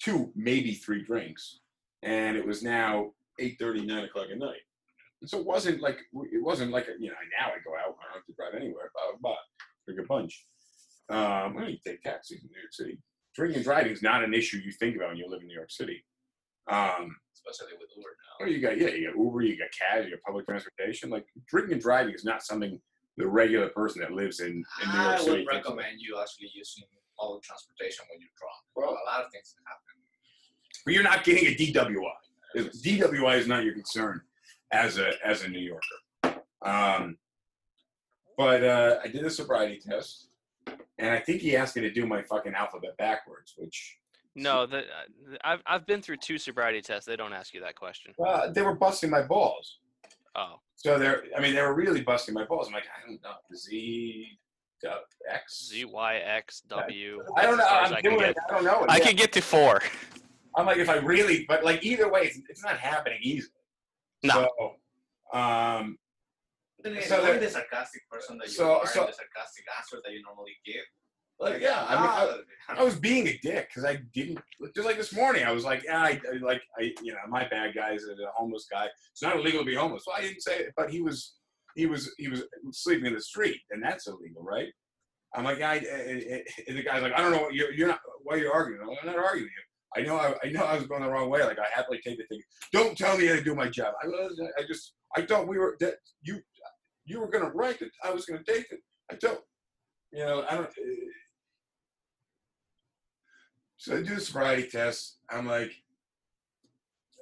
two maybe three drinks, and it was now 8:30, 9 o'clock at night. And so it wasn't like it wasn't like a, you know now I go out I don't have to drive anywhere, blah blah, blah drink a bunch. Um, I mean, take taxis in New York City. Drinking and driving is not an issue you think about when you live in New York City. Um, especially with Uber now. Oh, you got yeah, you got Uber, you got cab, you got public transportation. Like drinking and driving is not something the regular person that lives in, in New York I City. would recommend you actually using public transportation when you're drunk. Well- a lot of things can happen. But you're not getting a DWI. If DWI is not your concern as a as a New Yorker. Um, but uh, I did a sobriety test, and I think he asked me to do my fucking alphabet backwards, which No, the, uh, I've I've been through two sobriety tests. They don't ask you that question. uh, they were busting my balls. Oh, So they're, I mean, they were really busting my balls. I'm like, I don't know, Z, X. Z Y X W. I don't know. as far as I'm I doing get. it. I don't know. I Yeah. can get to four. I'm like, if I really, but like either way, it's, it's not happening easily. No. So, um, Then So the- the sarcastic person that you so- are so- the sarcastic answers that you normally give. Like, yeah, I mean, I, ah, I was being a dick because I didn't just like this morning. I was like, yeah, I, I like, I, you know, my bad guys, a homeless guy. It's not illegal to be homeless. Well, I didn't say it, but he was, he was, he was sleeping in the street, and that's illegal, right? I'm like, I, and and the guy's like, I don't know, you're, you're not, why are you arguing? I'm, not arguing you. I know, I, I know, I was going the wrong way. Like, I happily take the thing. Don't tell me how to do my job. I, I just, I thought we were that you, you were gonna write it. I was gonna take it. I don't, you know, I don't. So I do the sobriety test. I'm like,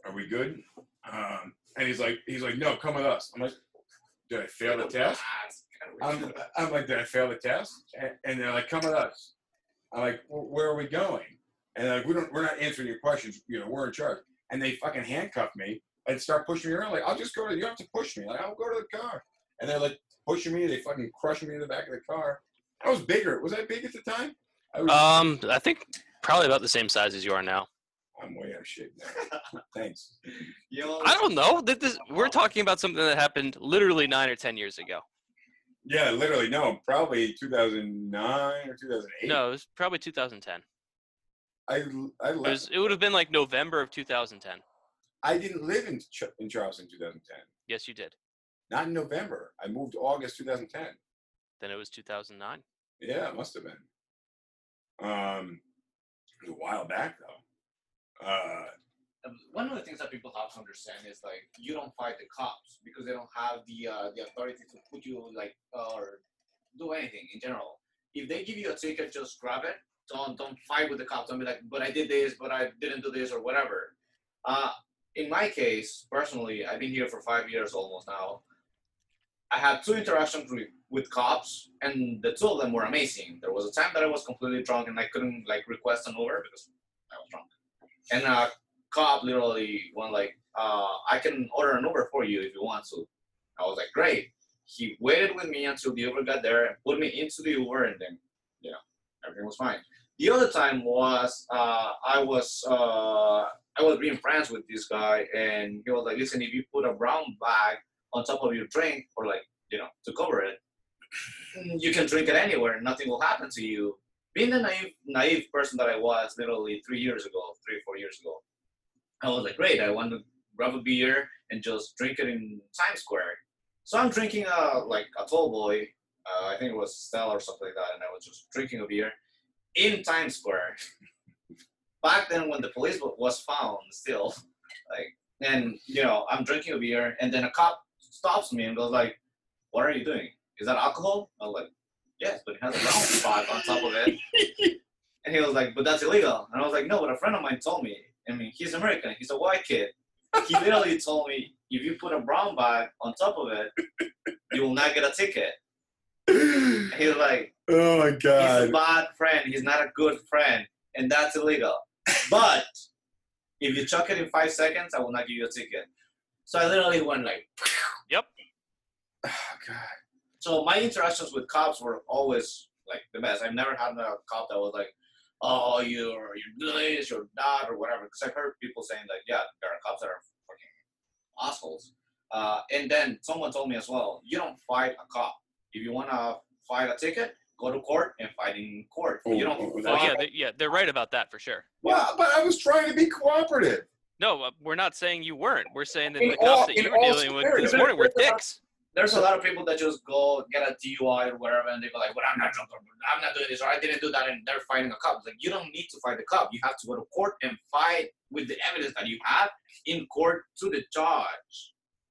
"Are we good?" Um, and he's like, "He's like, no, come with us." I'm like, "Did I fail the test?" I'm, I'm like, "Did I fail the test?" And, they're like, "Come with us." I'm like, "Where are we going?" And like, "We don't. We're not answering your questions. You know, we're in charge." And they fucking handcuff me and start pushing me around. Like, I'll just go to. You have to push me. Like, I'll go to the car. And they're like pushing me. They fucking crushing me in the back of the car. I was bigger. Was I big at the time? I was. Um, I think probably about the same size as you are now. I'm way out of shape now. Thanks. You know, I don't know. That this, we're talking about something that happened literally nine or ten years ago. Yeah, literally. No, probably 2009 or 2008. No, it was probably 2010. I I It left. was. It would have been like November of 2010. I didn't live in Ch- in Charleston 2010. Yes, you did. Not in November. I moved August 2010. Then it was 2009. Yeah, it must have been. Um, a while back though. Uh, one of the things that people have to understand is like you don't fight the cops because they don't have the uh, the authority to put you like or do anything in general. If they give you a ticket, just grab it. Don't don't fight with the cops. Don't be like, but I did this, but I didn't do this or whatever. Uh, in my case, personally, I've been here for five years almost now. I had two interactions with, with cops, and the two of them were amazing. There was a time that I was completely drunk and I couldn't like request an Uber because I was drunk. And a cop literally went like, uh, "I can order an Uber for you if you want to." I was like, "Great." He waited with me until the Uber got there and put me into the Uber, and then you know everything was fine. The other time was uh, I was uh, I was being friends with this guy, and he was like, "Listen, if you put a brown bag on top of your drink, or like you know to cover it, you can drink it anywhere, and nothing will happen to you." Being the naive naive person that I was, literally three years ago, three four years ago, I was like, "Great, I want to grab a beer and just drink it in Times Square." So I'm drinking a like a tall boy, uh, I think it was Stella or something like that, and I was just drinking a beer in Times Square. Back then, when the police was found, still, like, and you know, I'm drinking a beer, and then a cop stops me and goes like, "What are you doing? Is that alcohol?" I was like, "Yes, but it has a brown spot on top of it." and he was like, "But that's illegal." And I was like, "No, but a friend of mine told me. I mean, he's American. He's a white kid. He literally told me if you put a brown bag on top of it, you will not get a ticket." And he was like, oh my he's a god. bad friend. He's not a good friend, and that's illegal. But if you chuck it in five seconds, I will not give you a ticket. So I literally went like. Oh god. So my interactions with cops were always like the best. I've never had a cop that was like, "Oh, you're you're this, you're that, or whatever." Because I've heard people saying like, "Yeah, there are cops that are fucking assholes." Uh, and then someone told me as well, "You don't fight a cop. If you want to fight a ticket, go to court and fight in court. you don't Oh, yeah, they, yeah, they're right about that for sure. Well, but I was trying to be cooperative. No, uh, we're not saying you weren't. We're saying that In the cops all- that you were all dealing with this morning were dicks. There's a lot of people that just go get a DUI or whatever, and they go like, "Well, I'm not drunk, or I'm not doing this, or I didn't do that," and they're fighting a cop. It's like you don't need to fight the cop. You have to go to court and fight with the evidence that you have in court to the judge,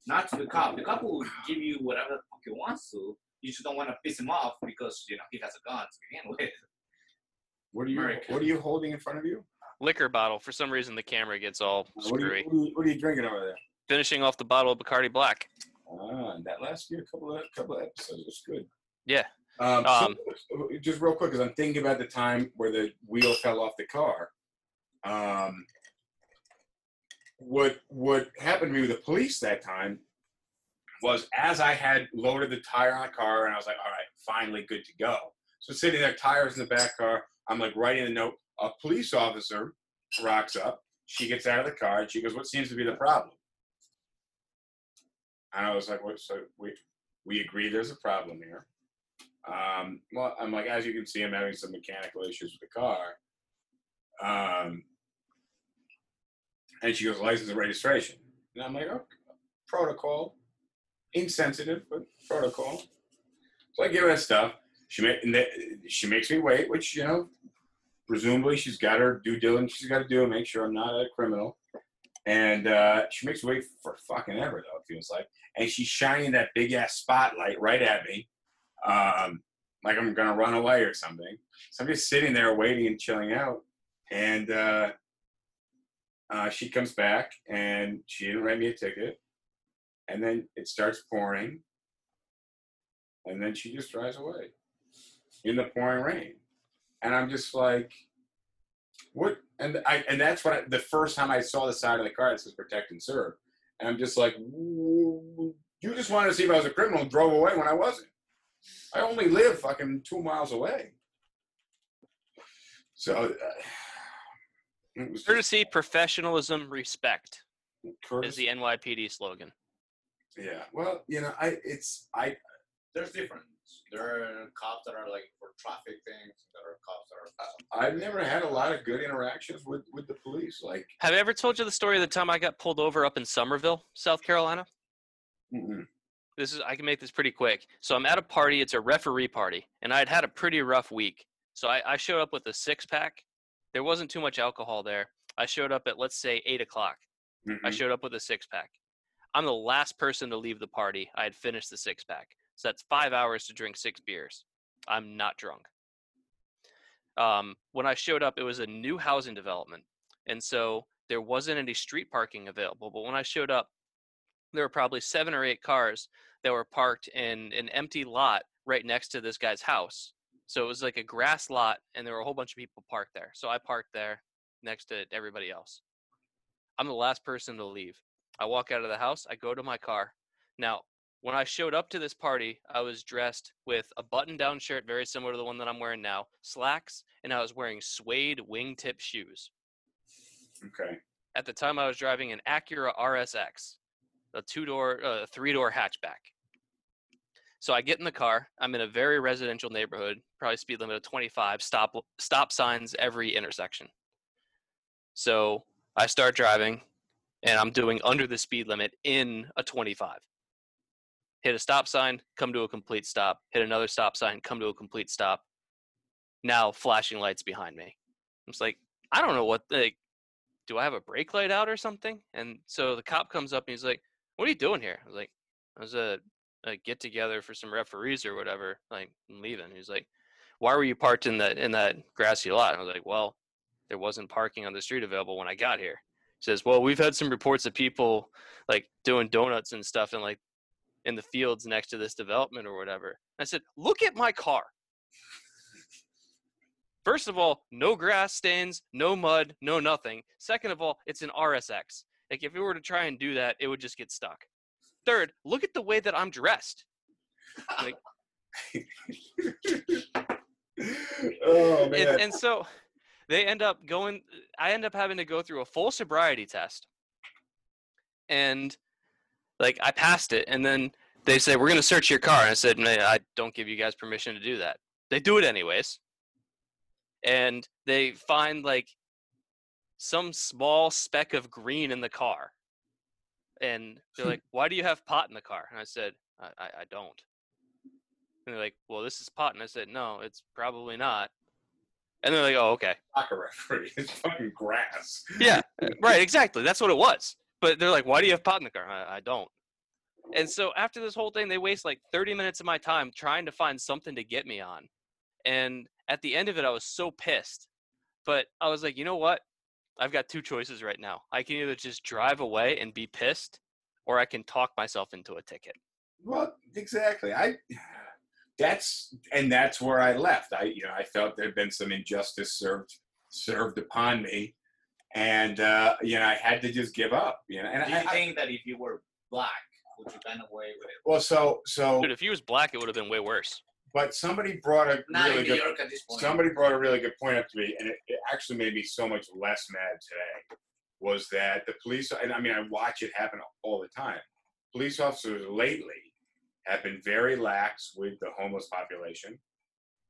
not to the cop. The cop will give you whatever the fuck he wants to. You just don't want to piss him off because you know he has a gun to begin with. What are you American. what are you holding in front of you? Liquor bottle. For some reason, the camera gets all What are screwy. you, what are you, what are you drinking over there? Finishing off the bottle of Bacardi Black. Ah, and that last year, a couple of couple of episodes was good. Yeah. Um, so- Um, just real quick, because I'm thinking about the time where the wheel fell off the car. Um, what what happened to me with the police that time was as I had loaded the tire on the car, and I was like, all right, finally good to go. So sitting there, tires in the back car. I'm like writing a note. A police officer rocks up. She gets out of the car and she goes, "What seems to be the problem?" And I was like? So we we agree there's a problem here. Um, well, I'm like, as you can see, I'm having some mechanical issues with the car. Um, and she goes, license and registration. And I'm like, oh, protocol, insensitive, but protocol. So I give her that stuff. She she makes me wait, which you know, presumably she's got her due diligence she's got to do and make sure I'm not a criminal. And uh, she makes wait for fucking ever, though it feels like. And she's shining that big ass spotlight right at me. Um, like I'm gonna run away or something. So I'm just sitting there waiting and chilling out, and uh, uh, she comes back and she didn't write me a ticket, and then it starts pouring, and then she just drives away in the pouring rain, and I'm just like, what? And I and that's what I, the first time I saw the side of the car that says protect and serve, and I'm just like, you just wanted to see if I was a criminal and drove away when I wasn't. I only live fucking two miles away. So uh, it was Courtesy, professionalism, respect is the NYPD slogan. Yeah. Well, you know, I it's I There's difference. There are cops that are like for traffic things. There are cops that are. I've never had a lot of good interactions with with the police. Like, Have I ever told you the story of the time I got pulled over up in Summerville, South Carolina? mm-mm. This is I can make this pretty quick. So I'm at a party. It's a referee party, and I'd had a pretty rough week. So I, I showed up with a six pack. There wasn't too much alcohol there, I showed up at let's say eight o'clock. I Mhm. showed up with a six pack. I'm the last person to leave the party. I had finished the six pack. So that's five hours to drink six beers. I'm not drunk. Um, when I showed up, it was a new housing development. And so there wasn't any street parking available. But when I showed up, there were probably seven or eight cars that were parked in an empty lot right next to this guy's house. So it was like a grass lot, and there were a whole bunch of people parked there. So I parked there next to everybody else. I'm the last person to leave. I walk out of the house, I go to my car. Now, when I showed up to this party, I was dressed with a button down shirt, very similar to the one that I'm wearing now, slacks, and I was wearing suede wingtip shoes. Okay. At the time, I was driving an Acura RSX, a two door, uh, three door hatchback. So I get in the car. I'm in a very residential neighborhood, probably speed limit of 25, stop stop signs every intersection. So I start driving, and I'm doing under the speed limit in a 25. Hit a stop sign, come to a complete stop. Hit another stop sign, come to a complete stop. Now flashing lights behind me. I'm just like, I don't know what like do I have a brake light out or something? And so the cop comes up and he's like, What are you doing here? I was like, I was uh, a, a get together for some referees or whatever. Like, I'm leaving. He's like, Why were you parked in that in that grassy lot? I was like, Well, there wasn't parking on the street available when I got here. He says, Well, we've had some reports of people like doing donuts and stuff and like in the fields next to this development or whatever. I said, Look at my car. First of all, no grass stains, no mud, no nothing. Second of all, it's an RSX. Like if we were to try and do that, it would just get stuck. Third, look at the way that I'm dressed. Like, oh and, man. and so they end up going i end up having to go through a full sobriety test and like i passed it and then they say we're going to search your car and i said "Nah, i don't give you guys permission to do that. They do it anyways. And they find like some small speck of green in the car. And they're hmm. like why do you have pot in the car? And i said i, I, I don't. And they're like well this is pot. And i said no it's probably not. And they're like oh okay. Soccer referee. It's fucking grass. yeah, right, exactly. That's what it was. But they're like, "Why do you have pot in the car?" I, I don't. And so after this whole thing, they waste like 30 minutes of my time trying to find something to get me on. And at the end of it, I was so pissed. But I was like, you know what? I've got two choices right now. I can either just drive away and be pissed, or I can talk myself into a ticket. Well, exactly. I that's and that's where I left. I you know I felt there had been some injustice served served upon me, and uh, you know I had to just give up. You know, and Do you I, I, think that if you were black, would you kind of away with it? well, so so Dude, if he was black, it would have been way worse. but somebody brought a Not really in good York at this point. somebody brought a really good point up to me, and it, it actually made me so much less mad today. Was that the police? And I mean, I watch it happen all the time. Police officers lately have been very lax with the homeless population,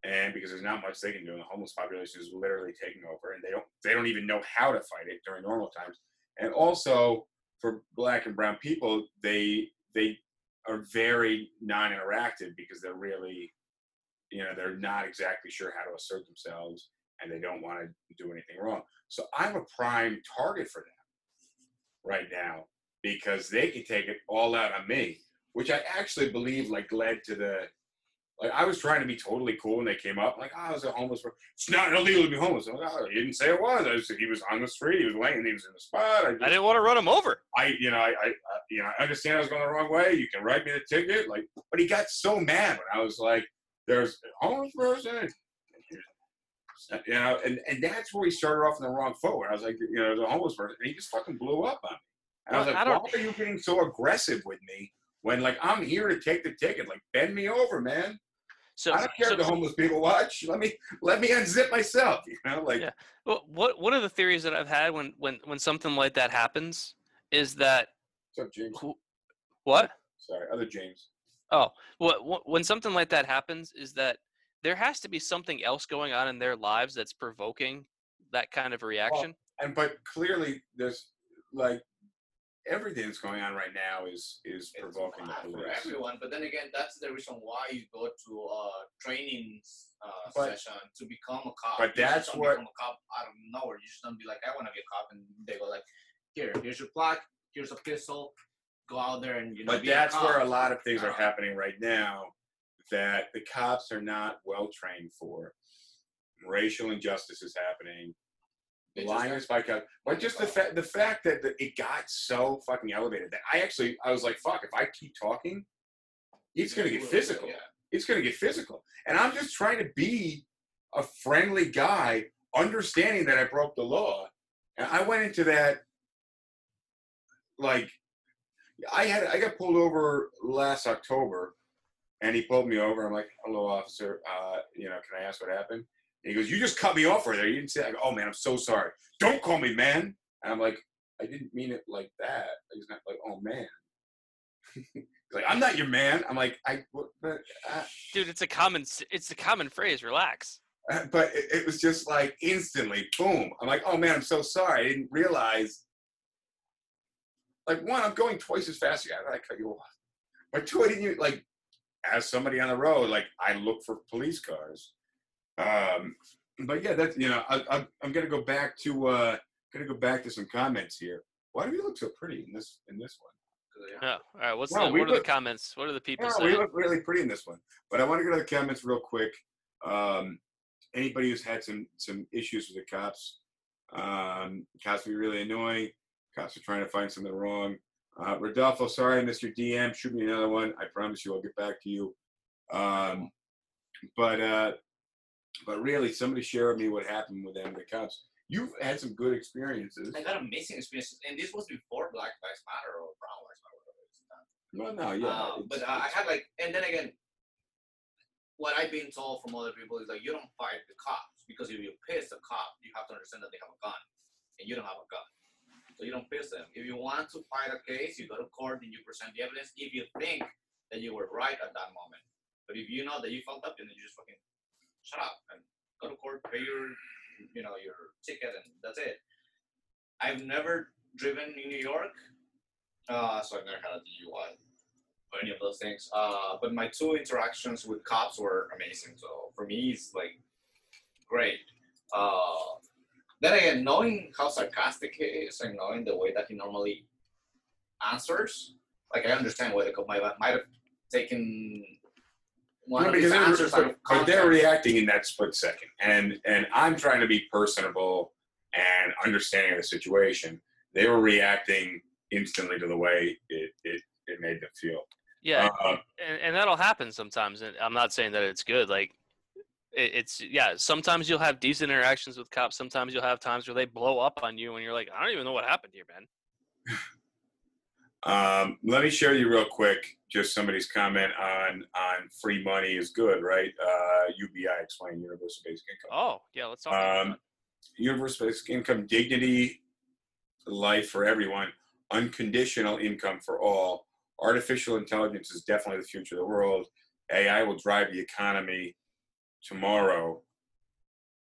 and because there's not much they can do, and the homeless population is literally taking over, and they don't they don't even know how to fight it during normal times. And also for black and brown people, they they are very non-interactive because they're really you know they're not exactly sure how to assert themselves and they don't want to do anything wrong so i'm a prime target for them right now because they can take it all out on me which i actually believe like led to the like i was trying to be totally cool when they came up like oh i was a homeless person it's not illegal to be homeless I'm like, oh, he didn't say it was I just, he was on the street he was laying he was in the spot I, just, I didn't want to run him over. I, you know, I, I, you know, I understand I was going the wrong way. You can write me the ticket, like. But he got so mad when I was like, "There's a homeless person," you know, and and that's where he started off in the wrong foot. When I was like, you know, there's a homeless person, and he just fucking blew up on me. And I was like, I why are you being so aggressive with me when, like, I'm here to take the ticket? Like, bend me over, man. So, I don't care so- if the homeless people watch. Let me let me unzip myself. You know, like. Yeah. Well, what one of the theories that I've had when when when something like that happens is that What's up, James? who, what? Sorry, other James. Oh, what, what when something like that happens is that there has to be something else going on in their lives that's provoking that kind of reaction. and but clearly there's like everything that's going on right now is is It's provoking the bad for police. everyone. But then again, that's the reason why you go to uh, training uh, But- session to become a cop. but You that's what- become a cop out of nowhere. You just don't be like, I want to be a cop, and they go like, here, here's your plaque, here's a pistol, go out there and you know. But be a that's where a lot of things are Uh, happening right now that the cops are not well trained for. Racial injustice is happening. They have- by cops. But just the fact the fact that the, it got so fucking elevated that I actually I was like, fuck, if I keep talking, it's gonna get physical. It's gonna get physical. And I'm just trying to be a friendly guy, understanding that I broke the law. And I went into that like I had I got pulled over last October, and he pulled me over. I'm like, "Hello, officer. Uh, you know, can I ask what happened?" He goes, "You just cut me off right there. You didn't say." I go, "Oh man, I'm so sorry. Don't call me man." And I'm like, "I didn't mean it like that." He's not like, "Oh man." He's like, "I'm not your man." I'm like, "I," what- but, uh, Dude, it's a common it's a common phrase. Relax. but it, it was just like instantly, boom. I'm like, "Oh man, I'm so sorry. I didn't realize." Like one, I'm going twice as fast. Did I cut you off? But two, I didn't even, like as somebody on the road. Like I look for police cars. Um, but yeah, that's you know, I, I, I'm gonna go back to uh, gonna go back to some comments here. Why do we look so pretty in this in this one? Yeah. All right. What's No, the, we what are the comments? What are the people Yeah, saying? we look really pretty in this one. But I want to go to the comments real quick. Um, anybody who's had some some issues with the cops, um, cops be really annoying. Cops are trying to find something wrong. Uh, Rodolfo, sorry I missed your DM. Shoot me another one. I promise you I'll get back to you. Um, but uh, but really, somebody share with me what happened with them, the cops. You've had some good experiences. I got amazing experience, and this was before Black Lives Matter or Brown Lives Matter, whatever it's done. Well, no, yeah. Uh, it's- but uh, I had like, and then again, what I've been told from other people is like, you don't fight the cops because if you piss a cop, you have to understand that they have a gun, and you don't have a gun, so you don't piss them. If you want to fight a case, you go to court and you present the evidence. If you think that you were right at that moment, but if you know that you fucked up, then you just fucking shut up and go to court, pay your, you know, your ticket, and that's it. I've never driven in New York, uh, so I've never had a DUI or any of those things. Uh, but my two interactions with cops were amazing. So for me, it's like great. Uh, then again, knowing how sarcastic he is and knowing the way that he normally answers, like I understand why the cop might, might have taken one No, of his because answers they're, out of but they're reacting in that split second, and and I'm trying to be personable and understanding of the situation. They were reacting instantly to the way it it, it made them feel. Yeah, Uh, and, and that'll happen sometimes. And I'm not saying that it's good. Like, it, it's yeah. Sometimes you'll have decent interactions with cops. Sometimes you'll have times where they blow up on you, and you're like, I don't even know what happened here, man. um, let me share you real quick. Just somebody's comment on on free money is good, right? Uh, UBI explain universal basic income. Oh yeah, let's talk about Um, that. universal basic income, dignity, life for everyone, unconditional income for all. Artificial intelligence is definitely the future of the world. AI will drive the economy tomorrow.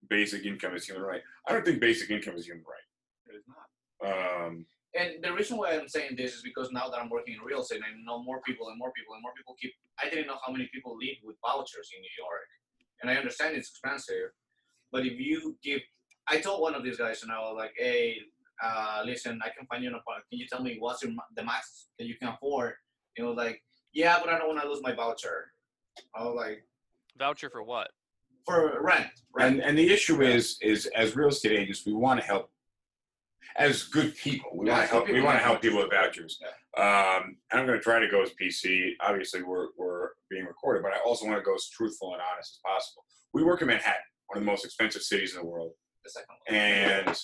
Basic income is human right. I don't think basic income is human right. It is not. Um, And the reason why I'm saying this is because now that I'm working in real estate, I know more people and more people and more people keep. I didn't know how many people live with vouchers in New York, and I understand it's expensive, but if you give, I told one of these guys, and I was like, "Hey, uh, listen, I can find you an apartment. Can you tell me what's your, the max that you can afford?" And he was like, "Yeah, but I don't want to lose my voucher." I was like, Voucher for what? "For rent, rent." and and the issue is is as real estate agents, we want to help. As good people, we want to help. We people, want to help people with vouchers. Um, I'm going to try to go as PC. Obviously, we're we're being recorded, but I also want to go as truthful and honest as possible. We work in Manhattan, one of the most expensive cities in the world, the second one. and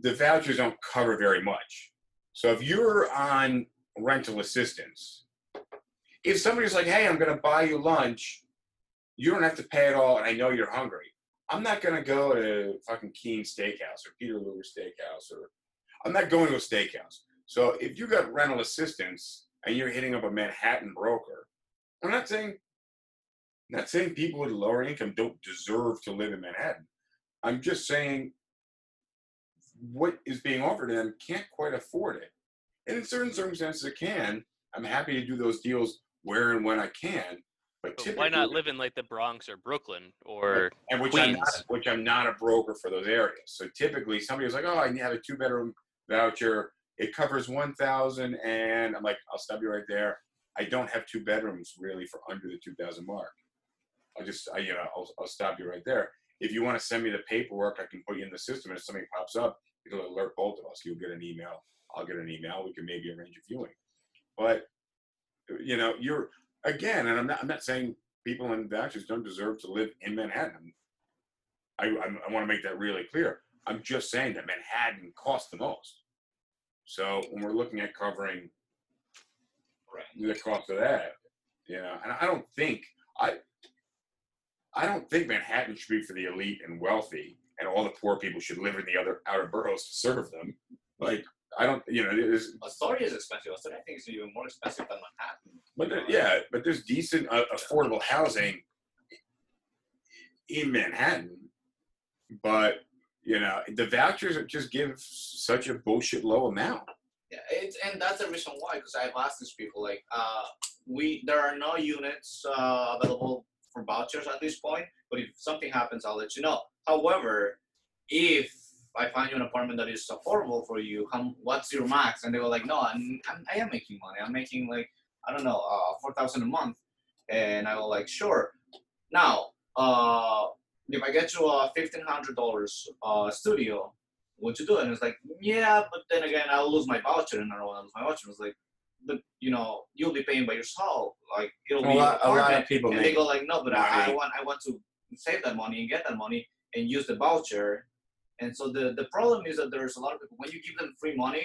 the vouchers don't cover very much. So if you're on rental assistance, if somebody's like, "Hey, I'm going to buy you lunch," you don't have to pay it all, and I know you're hungry. I'm not to go to fucking Keens Steakhouse or Peter Luger Steakhouse, or I'm not going to a steakhouse. So if you got rental assistance and you're hitting up a Manhattan broker, I'm not saying, not saying people with lower income don't deserve to live in Manhattan. I'm just saying what is being offered to them can't quite afford it. And in certain circumstances, it can. I'm happy to do those deals where and when I can. But But why not live in like the Bronx or Brooklyn or and which I'm not, which I'm not a broker for those areas. So typically, somebody was like, "Oh, I have a two bedroom voucher. It covers one thousand, and I'm like, "I'll stop you right there. I don't have two bedrooms really for under the two thousand mark. I'll just, I, you know, I'll, I'll stop you right there. If you want to send me the paperwork, I can put you in the system, and if something pops up, it'll alert both of us. You'll get an email. I'll get an email. We can maybe arrange a viewing. But you know, you're again, and I'm not, I'm not saying people in vouchers don't deserve to live in Manhattan. I, I, I want to make that really clear. I'm just saying that Manhattan costs the most. So when we're looking at covering Right. the cost of that, you know, and I don't think I, I don't think Manhattan should be for the elite and wealthy, and all the poor people should live in the other outer boroughs to serve them. Like I don't, you know, there's, Astoria is expensive. Astoria, I think, is even more expensive than Manhattan. But there, yeah, but there's decent uh, affordable housing in Manhattan. But you know, the vouchers just give such a bullshit low amount. Yeah, it's and that's the reason why. Because I've asked these people, like, uh, we there are no units uh, available for vouchers at this point. But if something happens, I'll let you know. However, if I find you an apartment that is affordable for you, how, what's your max? And they were like, no, I'm, I'm I am making money. I'm making like I don't know, uh, four thousand a month. And I was like, sure. Now, uh, if I get you a fifteen hundred dollars uh, studio, would you do it? And it's like, yeah, but then again, I'll lose my voucher, and I don't want to lose my voucher. It's like, but you know, you'll be paying by yourself. Like it'll A be lot, a lot of people And they go like, no, but I, I want, I want to save that money and get that money and use the voucher. And so the the problem is that there's a lot of people when you give them free money,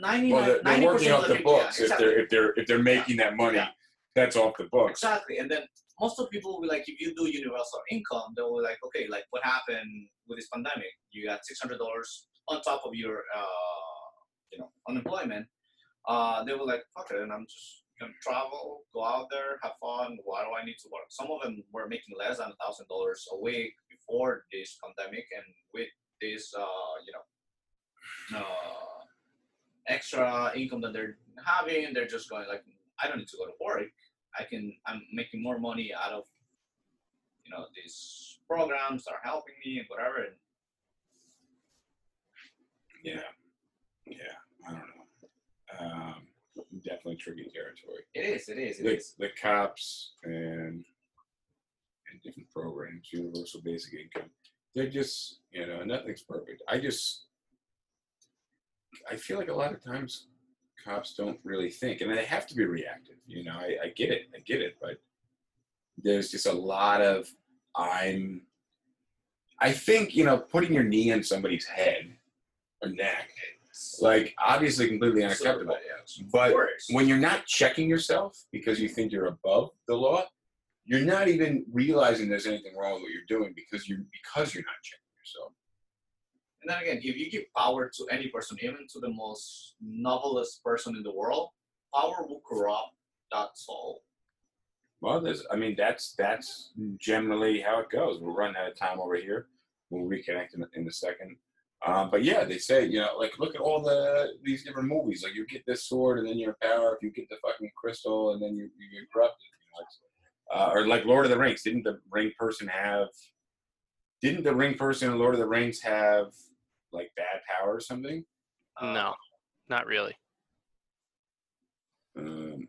ninety Well, they're, they're working off of the the people, yeah, books. exactly. If they're if they're if they're making that money, Yeah. that's off the books. Exactly. And then most of people will be like, if you do universal income, they will be like, okay, like what happened with this pandemic? You got six hundred dollars on top of your, uh, you know, unemployment. Uh, they were like, fuck it, and I'm just gonna travel, go out there, have fun. Why do I need to work? Some of them were making less than a thousand dollars a week before this pandemic, and with this, uh, you know, uh, extra income that they're having, they're just going like, I don't need to go to work. I can I'm making more money out of you know these programs that are helping me and whatever. And Yeah, yeah. I don't know. Um, definitely tricky territory. it is, it is, it the, is. the cops and and different programs, universal basic income. They're just you know nothing's perfect. I just I feel like a lot of times cops don't really think, and they have to be reactive. You know, I, I get it, I get it, but there's just a lot of I'm. I think you know putting your knee on somebody's head or neck, like obviously completely unacceptable. But when you're not checking yourself because you think you're above the law, you're not even realizing there's anything wrong with what you're doing because you're because you're not checking yourself. and then again, if you give power to any person, even to the most novelist person in the world, power will corrupt that soul. Well, there's I mean that's that's generally how it goes. We're running out of time over here. We'll reconnect in, in a second. Um, but yeah, they say you know like look at all the these different movies. Like you get this sword and then you're in power. If you get the fucking crystal and then you you get corrupted. You know, it's- uh, or like Lord of the Rings. Didn't the ring person have? Didn't the ring person in Lord of the Rings have like bad power or something? No, not really. Um,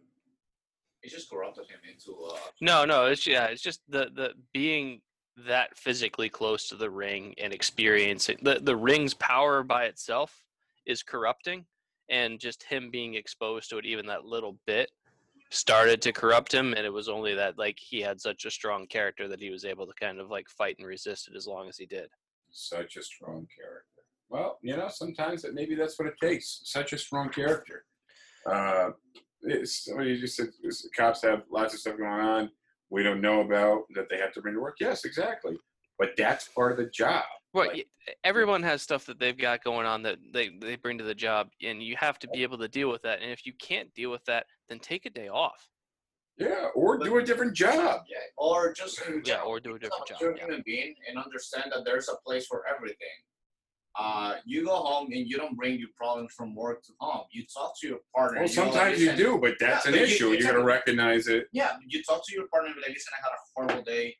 it just corrupted him into. Uh, No, no, it's yeah, it's just the the being that physically close to the ring and experiencing the the ring's power by itself is corrupting, and just him being exposed to it even that little bit started to corrupt him, and it was only that like he had such a strong character that he was able to kind of like fight and resist it as long as he did. such a strong character. Well, you know, sometimes that maybe that's what it takes. Such a strong character. Uh, it's, somebody just said cops have lots of stuff going on we don't know about that they have to bring to work. Yes, exactly. But that's part of the job. Right. Like- everyone has stuff that they've got going on that they, they bring to the job, and you have to be able to deal with that. And if you can't deal with that, then take a day off. Yeah, or do a different job. yeah, or just Yeah, general, or do a become different job. mature yeah. human being and understand that there's a place for everything. Uh, you go home and you don't bring your problems from work to home. You talk to your partner. Well, you sometimes you do, but that's Yeah, an but issue. You, got to recognize it. Yeah, you talk to your partner and be like, listen, I had a horrible day.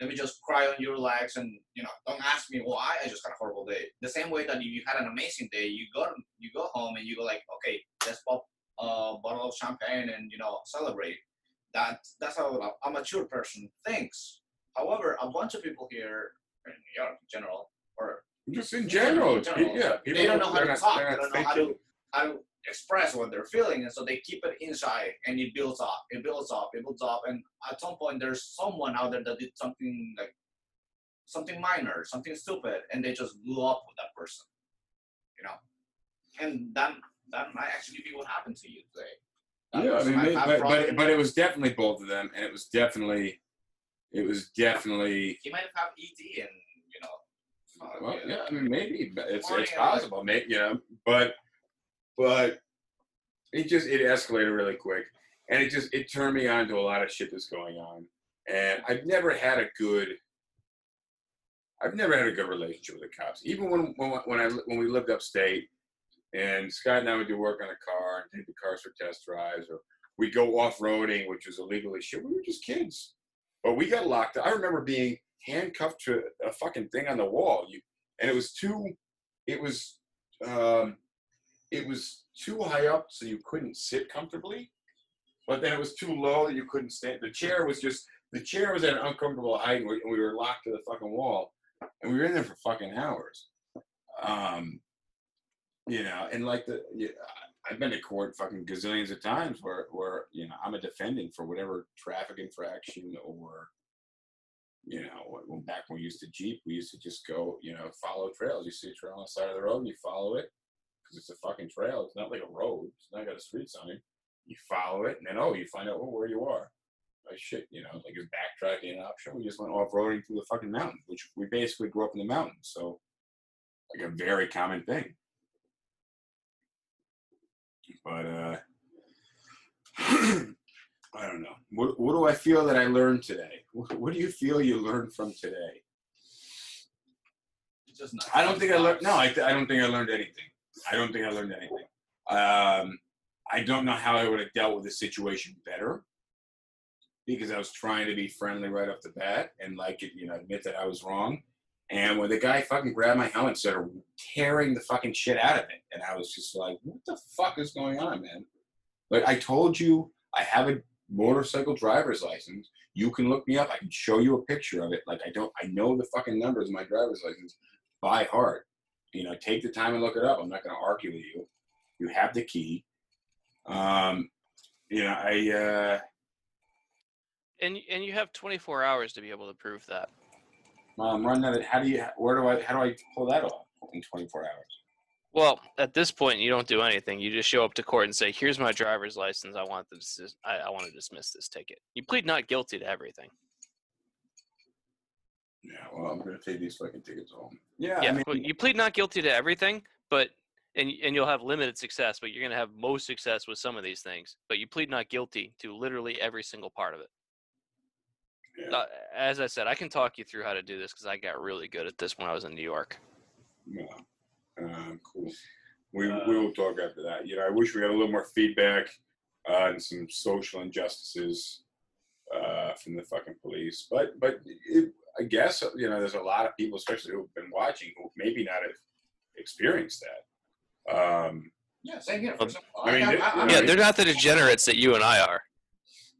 Let me just cry on your legs and you know, don't ask me why. I just had a horrible day. The same way that if you had an amazing day, you go you go home and you go like, okay, let's pop a bottle of champagne and you know celebrate. That that's how a, a mature person thinks. However, a bunch of people here in New York in general, or Just in general, in it's- general. yeah. People they don't know how to not- talk. They don't know how to how to express what they're feeling, and so they keep it inside, and it builds up. It builds up. It builds up, and at some point, there's someone out there that did something like something minor, something stupid, and they just blew up with that person. You know, and that that might actually be what happened to you today. That Yeah, I mean, but, but but it was definitely both of them, and it was definitely, it was definitely. he might have ET, and you know. Uh, Well, yeah, I mean, maybe it's it's possible, maybe you know, but but it just it escalated really quick, and it just it turned me on to a lot of shit that's going on, and I've never had a good. I've never had a good relationship with the cops, even when when when I when we lived upstate, and Scott and I would do work on a car and take the cars for test drives, or we'd go off roading, which was illegal as shit. We were just kids, but we got locked. I remember being handcuffed to a fucking thing on the wall. You and it was too it was um it was too high up so you couldn't sit comfortably but then it was too low that you couldn't stand the chair was just the chair was at an uncomfortable height and we, and we were locked to the fucking wall and we were in there for fucking hours um you know and like the yeah, i've been to court fucking gazillions of times where where you know i'm a defendant for whatever traffic infraction or you know, when- back when we used to Jeep, we used to just go, you know, follow trails. You see a trail on the side of the road and you follow it because it's a fucking trail. It's not like a road. It's not got a street sign. You follow it and then, oh, you find out oh, where you are. Like shit, you know, like is backtracking option. We just went off roading through the fucking mountains, which we basically grew up in the mountains. So, like a very common thing. But, uh, I don't know. What, what do I feel that I learned today? What, what do you feel you learned from today? It's just not. I don't think I learned. No, I, th- I don't think I learned anything. I don't think I learned anything. Um, I don't know how I would have dealt with the situation better because I was trying to be friendly right off the bat and like it, you know, admit that I was wrong. And when the guy fucking grabbed my helmet and started tearing the fucking shit out of it, and I was just like, "What the fuck is going on, man?" Like I told you, I have a motorcycle driver's license. You can look me up. I can show you a picture of it. Like I don't, I know the fucking numbers of my driver's license by heart. You know, take the time and look it up. I'm not going to argue with you. You have the key. Um, you know, I. uh And and you have 24 hours to be able to prove that. Well, I'm running out. How do you? Where do I? How do I pull that off in 24 hours? Well, at this point, you don't do anything. You just show up to court and say, "Here's my driver's license. I want this. I, I want to dismiss this ticket." You plead not guilty to everything. Yeah. Well, I'm going to take these fucking tickets home. Yeah. Yeah, I mean, but you plead not guilty to everything, but and and you'll have limited success, but you're gonna have most success with some of these things. But you plead not guilty to literally every single part of it. Yeah. Uh, as I said, I can talk you through how to do this because I got really good at this when I was in New York. Yeah. Um, cool. We, we will talk after that. You know, I wish we had a little more feedback uh, and some social injustices uh, from the fucking police. But but it, I guess you know, there's a lot of people, especially who've been watching, who maybe not have experienced that. Um, Yeah, same here. For Well, example. I mean, I- th- I- I- I Yeah, mean- they're not the degenerates that you and I are.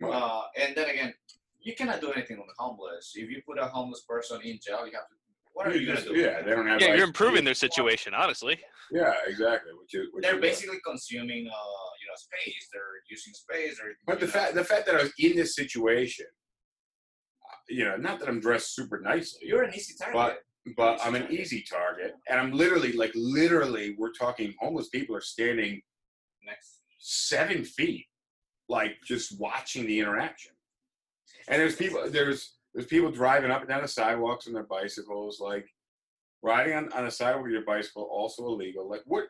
Uh, and then again, you cannot do anything on the homeless. If you put a homeless person in jail, you have to. What are you gonna do? Yeah, they don't have. Yeah, like- you're improving their situation, honestly. Yeah, exactly. Which is which They're is- basically consuming, uh, you know, space. They're using space. They're, But the know, fact the fact that I was in this situation, uh, you know, not that I'm dressed super nicely, you're an easy target. but I'm an easy target, and I'm literally like literally, we're talking homeless people are standing Next. seven feet, like just watching the interaction. And there's people there's there's people driving up and down the sidewalks on their bicycles, like riding on, on a sidewalk with your bicycle, also illegal. Like what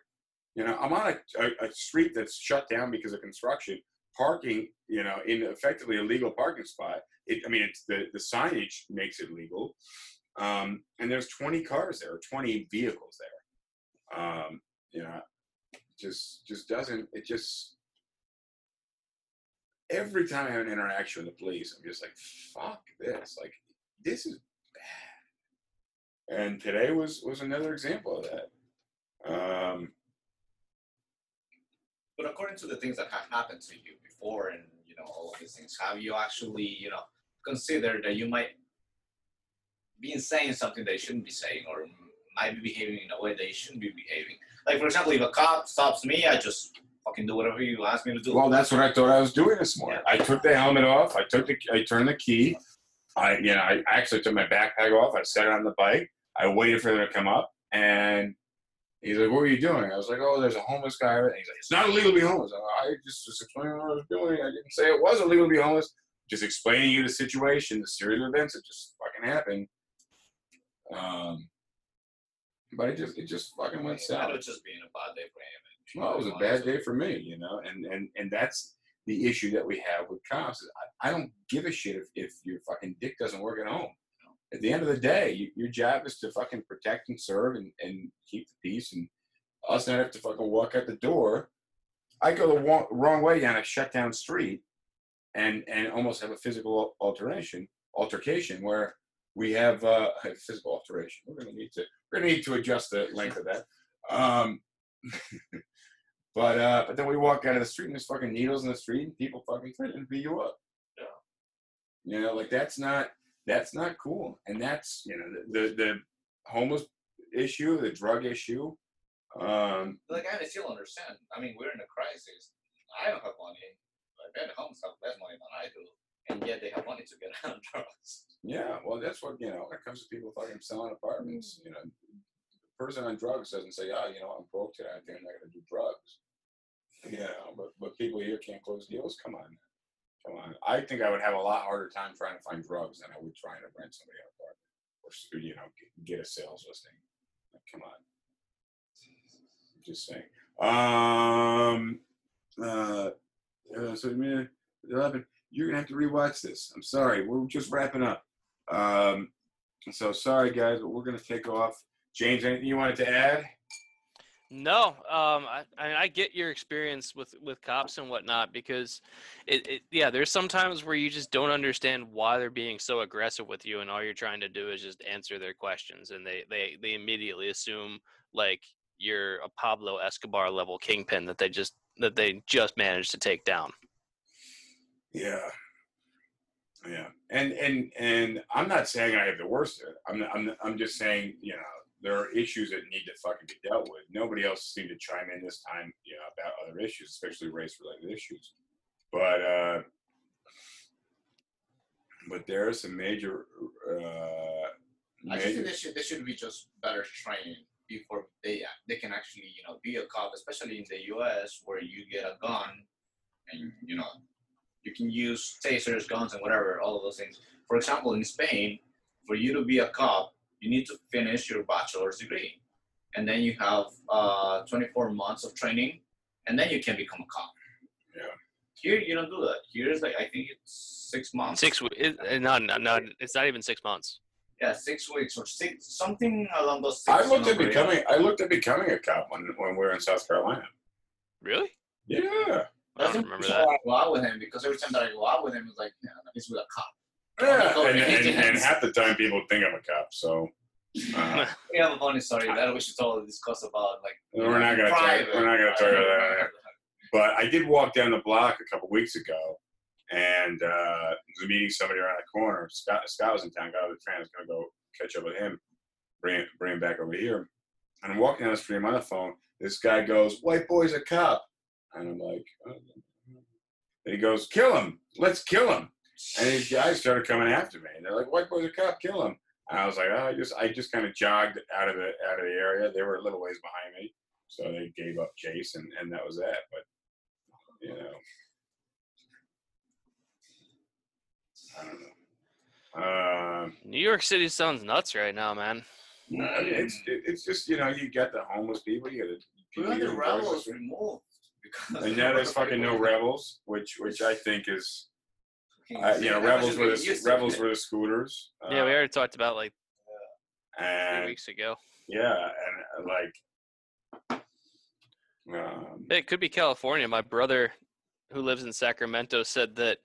you know, I'm on a, a, a street that's shut down because of construction, parking, you know, in effectively a legal parking spot. It, I mean, it's the, the signage makes it legal, Um, and there's 20 cars there, or 20 vehicles there. Um, you know, just just doesn't it just every time I have an interaction with the police, I'm just like, fuck this. Like this is bad. And today was was another example of that. Um, But according to the things that have happened to you before, and you know all of these things, have you actually you know considered that you might be saying something that you shouldn't be saying, or might be behaving in a way that you shouldn't be behaving? Like for example, if a cop stops me, I just fucking do whatever you ask me to do. Well, that's what I thought I was doing this morning. I took the helmet off. I took the. I turned the key. I, you know, I actually took my backpack off. I set it on the bike. I waited for them to come up, and he's like, "What were you doing?" I was like, "Oh, there's a homeless guy." And he's like, "It's not illegal to be homeless." I'm like, I just was explaining what I was doing. I didn't say it was illegal to be homeless. Just explaining you the situation, the series of events that just fucking happened. Um, but it just it just fucking went That south. was just being a bad day for him. Well, it was a bad day for me, you know, and and and that's the issue that we have with cops. Is I, I don't give a shit if, if your fucking dick doesn't work at home. At the end of the day, you, your job is to fucking protect and serve and, and keep the peace, and us not have to fucking walk out the door. I go the wrong, wrong way down a shut down street, and and almost have a physical alteration altercation where we have uh, a physical alteration. We're gonna need to we're gonna need to adjust the length of that. Um, but uh, but then we walk out of the street and there's fucking needles in the street and people fucking threatening to beat you up. Yeah. You know, like that's not that's not cool. And that's you know the the, the homeless issue, the drug issue. Um, Like I still understand. I mean, we're in a crisis. I don't have money. My bad homes have less money than I do, and yet they have money to get out of drugs. yeah, well, that's what you know. When it comes to people fucking selling apartments, you know, the person on drugs doesn't say, "Oh, you know, I'm broke today. I think I'm not going to do drugs." Know, but but people here can't close deals. Come on, come on. I think I would have a lot harder time trying to find drugs than I would trying to rent somebody an apartment or you know get, a sales listing. Like, come on. Just saying. Um. Uh. uh so man, eleven. You're gonna have to rewatch this. I'm sorry. We're just wrapping up. Um. So sorry, guys, but we're gonna take off. James, anything you wanted to add? No, um, I, I mean, I get your experience with with cops and whatnot because, it, it yeah, there's sometimes where you just don't understand why they're being so aggressive with you, and all you're trying to do is just answer their questions, and they they they immediately assume like you're a Pablo Escobar level kingpin that they just that they just managed to take down. Yeah. Yeah. And and and I'm not saying I have the worst. I'm I'm I'm just saying, you know, there are issues that need to fucking be dealt with. Nobody else seemed to chime in this time, you know, about other issues, especially race related issues. But uh but there are some major uh I just think they should they should be just better trained before they they can actually you know be a cop, especially in the U.S. where you get a gun and you know you can use tasers, guns, and whatever, all of those things. For example, in Spain, for you to be a cop, you need to finish your bachelor's degree, and then you have uh, 24 months of training, and then you can become a cop. Yeah. Here you don't do that. Here is like I think it's six months. Six, w- it, it- not, not, not, it's not even six months. Yeah, six weeks or six something along those. Six I looked at number, yeah. becoming I looked at becoming a cop when when we were in South Carolina. Really? Yeah. I don't remember that. why I go out with him because every time that I go out with him, it's like, yeah, he's with a cop. Yeah, and, and, and half the time people think I'm a cop, so uh, We have a funny story that we should totally discuss about, like. we're not gonna talk, we're not gonna talk about that. But I did walk down the block a couple weeks ago, and uh, was meeting somebody around the corner. Scott, Scott was in town. Got out of the train. I was gonna go catch up with him, bring bring him back over here. And I'm walking down the street. I'm on the phone. This guy goes, "White boy's a cop," and I'm like, oh. and he goes, "Kill him! Let's kill him!" And these guys started coming after me. And they're like, "White boy's a cop! Kill him!" And I was like, oh, "I just I just kind of jogged out of the out of the area. They were a little ways behind me." So they gave up chase, and, and that was that. But you know, I don't know. Um, New York City sounds nuts right now, man. I it's it, it's just you know you got the homeless people, you got the people got the Revels removed. Because and now there's fucking no Revels, which which I think is uh, you know Revels were the Revels were the scooters. Yeah, we Uh, already talked about like three and weeks ago. yeah, and uh, like, um, It could be California. My brother, who lives in Sacramento, said that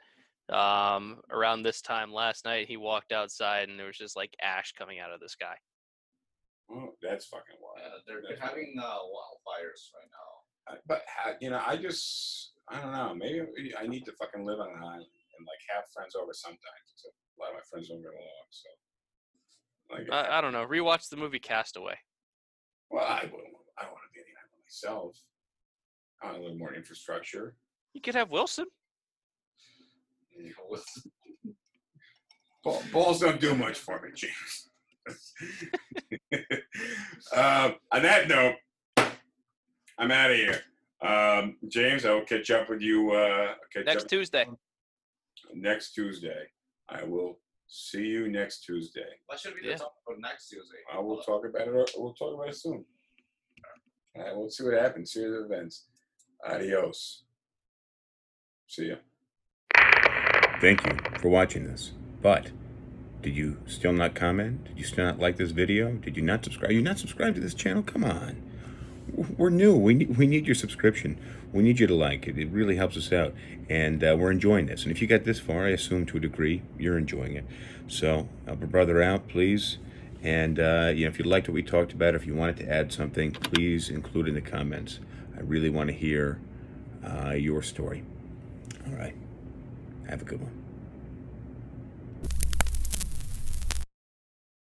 um, around this time last night he walked outside and there was just like ash coming out of the sky. well, that's fucking wild. Yeah, they're, they're having uh, wildfires right now. I- But uh, you know, I just I don't know. Maybe I need to fucking live on an island and like have friends over sometimes. So a lot of my friends don't get along. So like, I, I don't know. Rewatch the movie Castaway. well, I wouldn't. I don't want to be the island myself. I want a little more infrastructure. You could have Wilson. Ball, balls don't do much for me, James. uh, on that note, I'm out of here. Um, James, I will catch up with you. Uh, catch Next Tuesday. Next Tuesday. I will see you next Tuesday. What should be Yeah. the topic for next Tuesday? I will talk about it. We'll talk about it soon. All right, we'll see what happens. See the events. Adios. See ya. Thank you for watching this. But did you still not comment? Did you still not like this video? Did you not subscribe? you not subscribed to this channel? Come on. We're new. We need, we need your subscription. We need you to like it. It really helps us out. And uh, we're enjoying this. And if you got this far, I assume to a degree you're enjoying it. So help a brother out, please. And uh, you know, if you liked what we talked about, if you wanted to add something, please include in the comments. I really want to hear uh, your story. All right. Have a good one.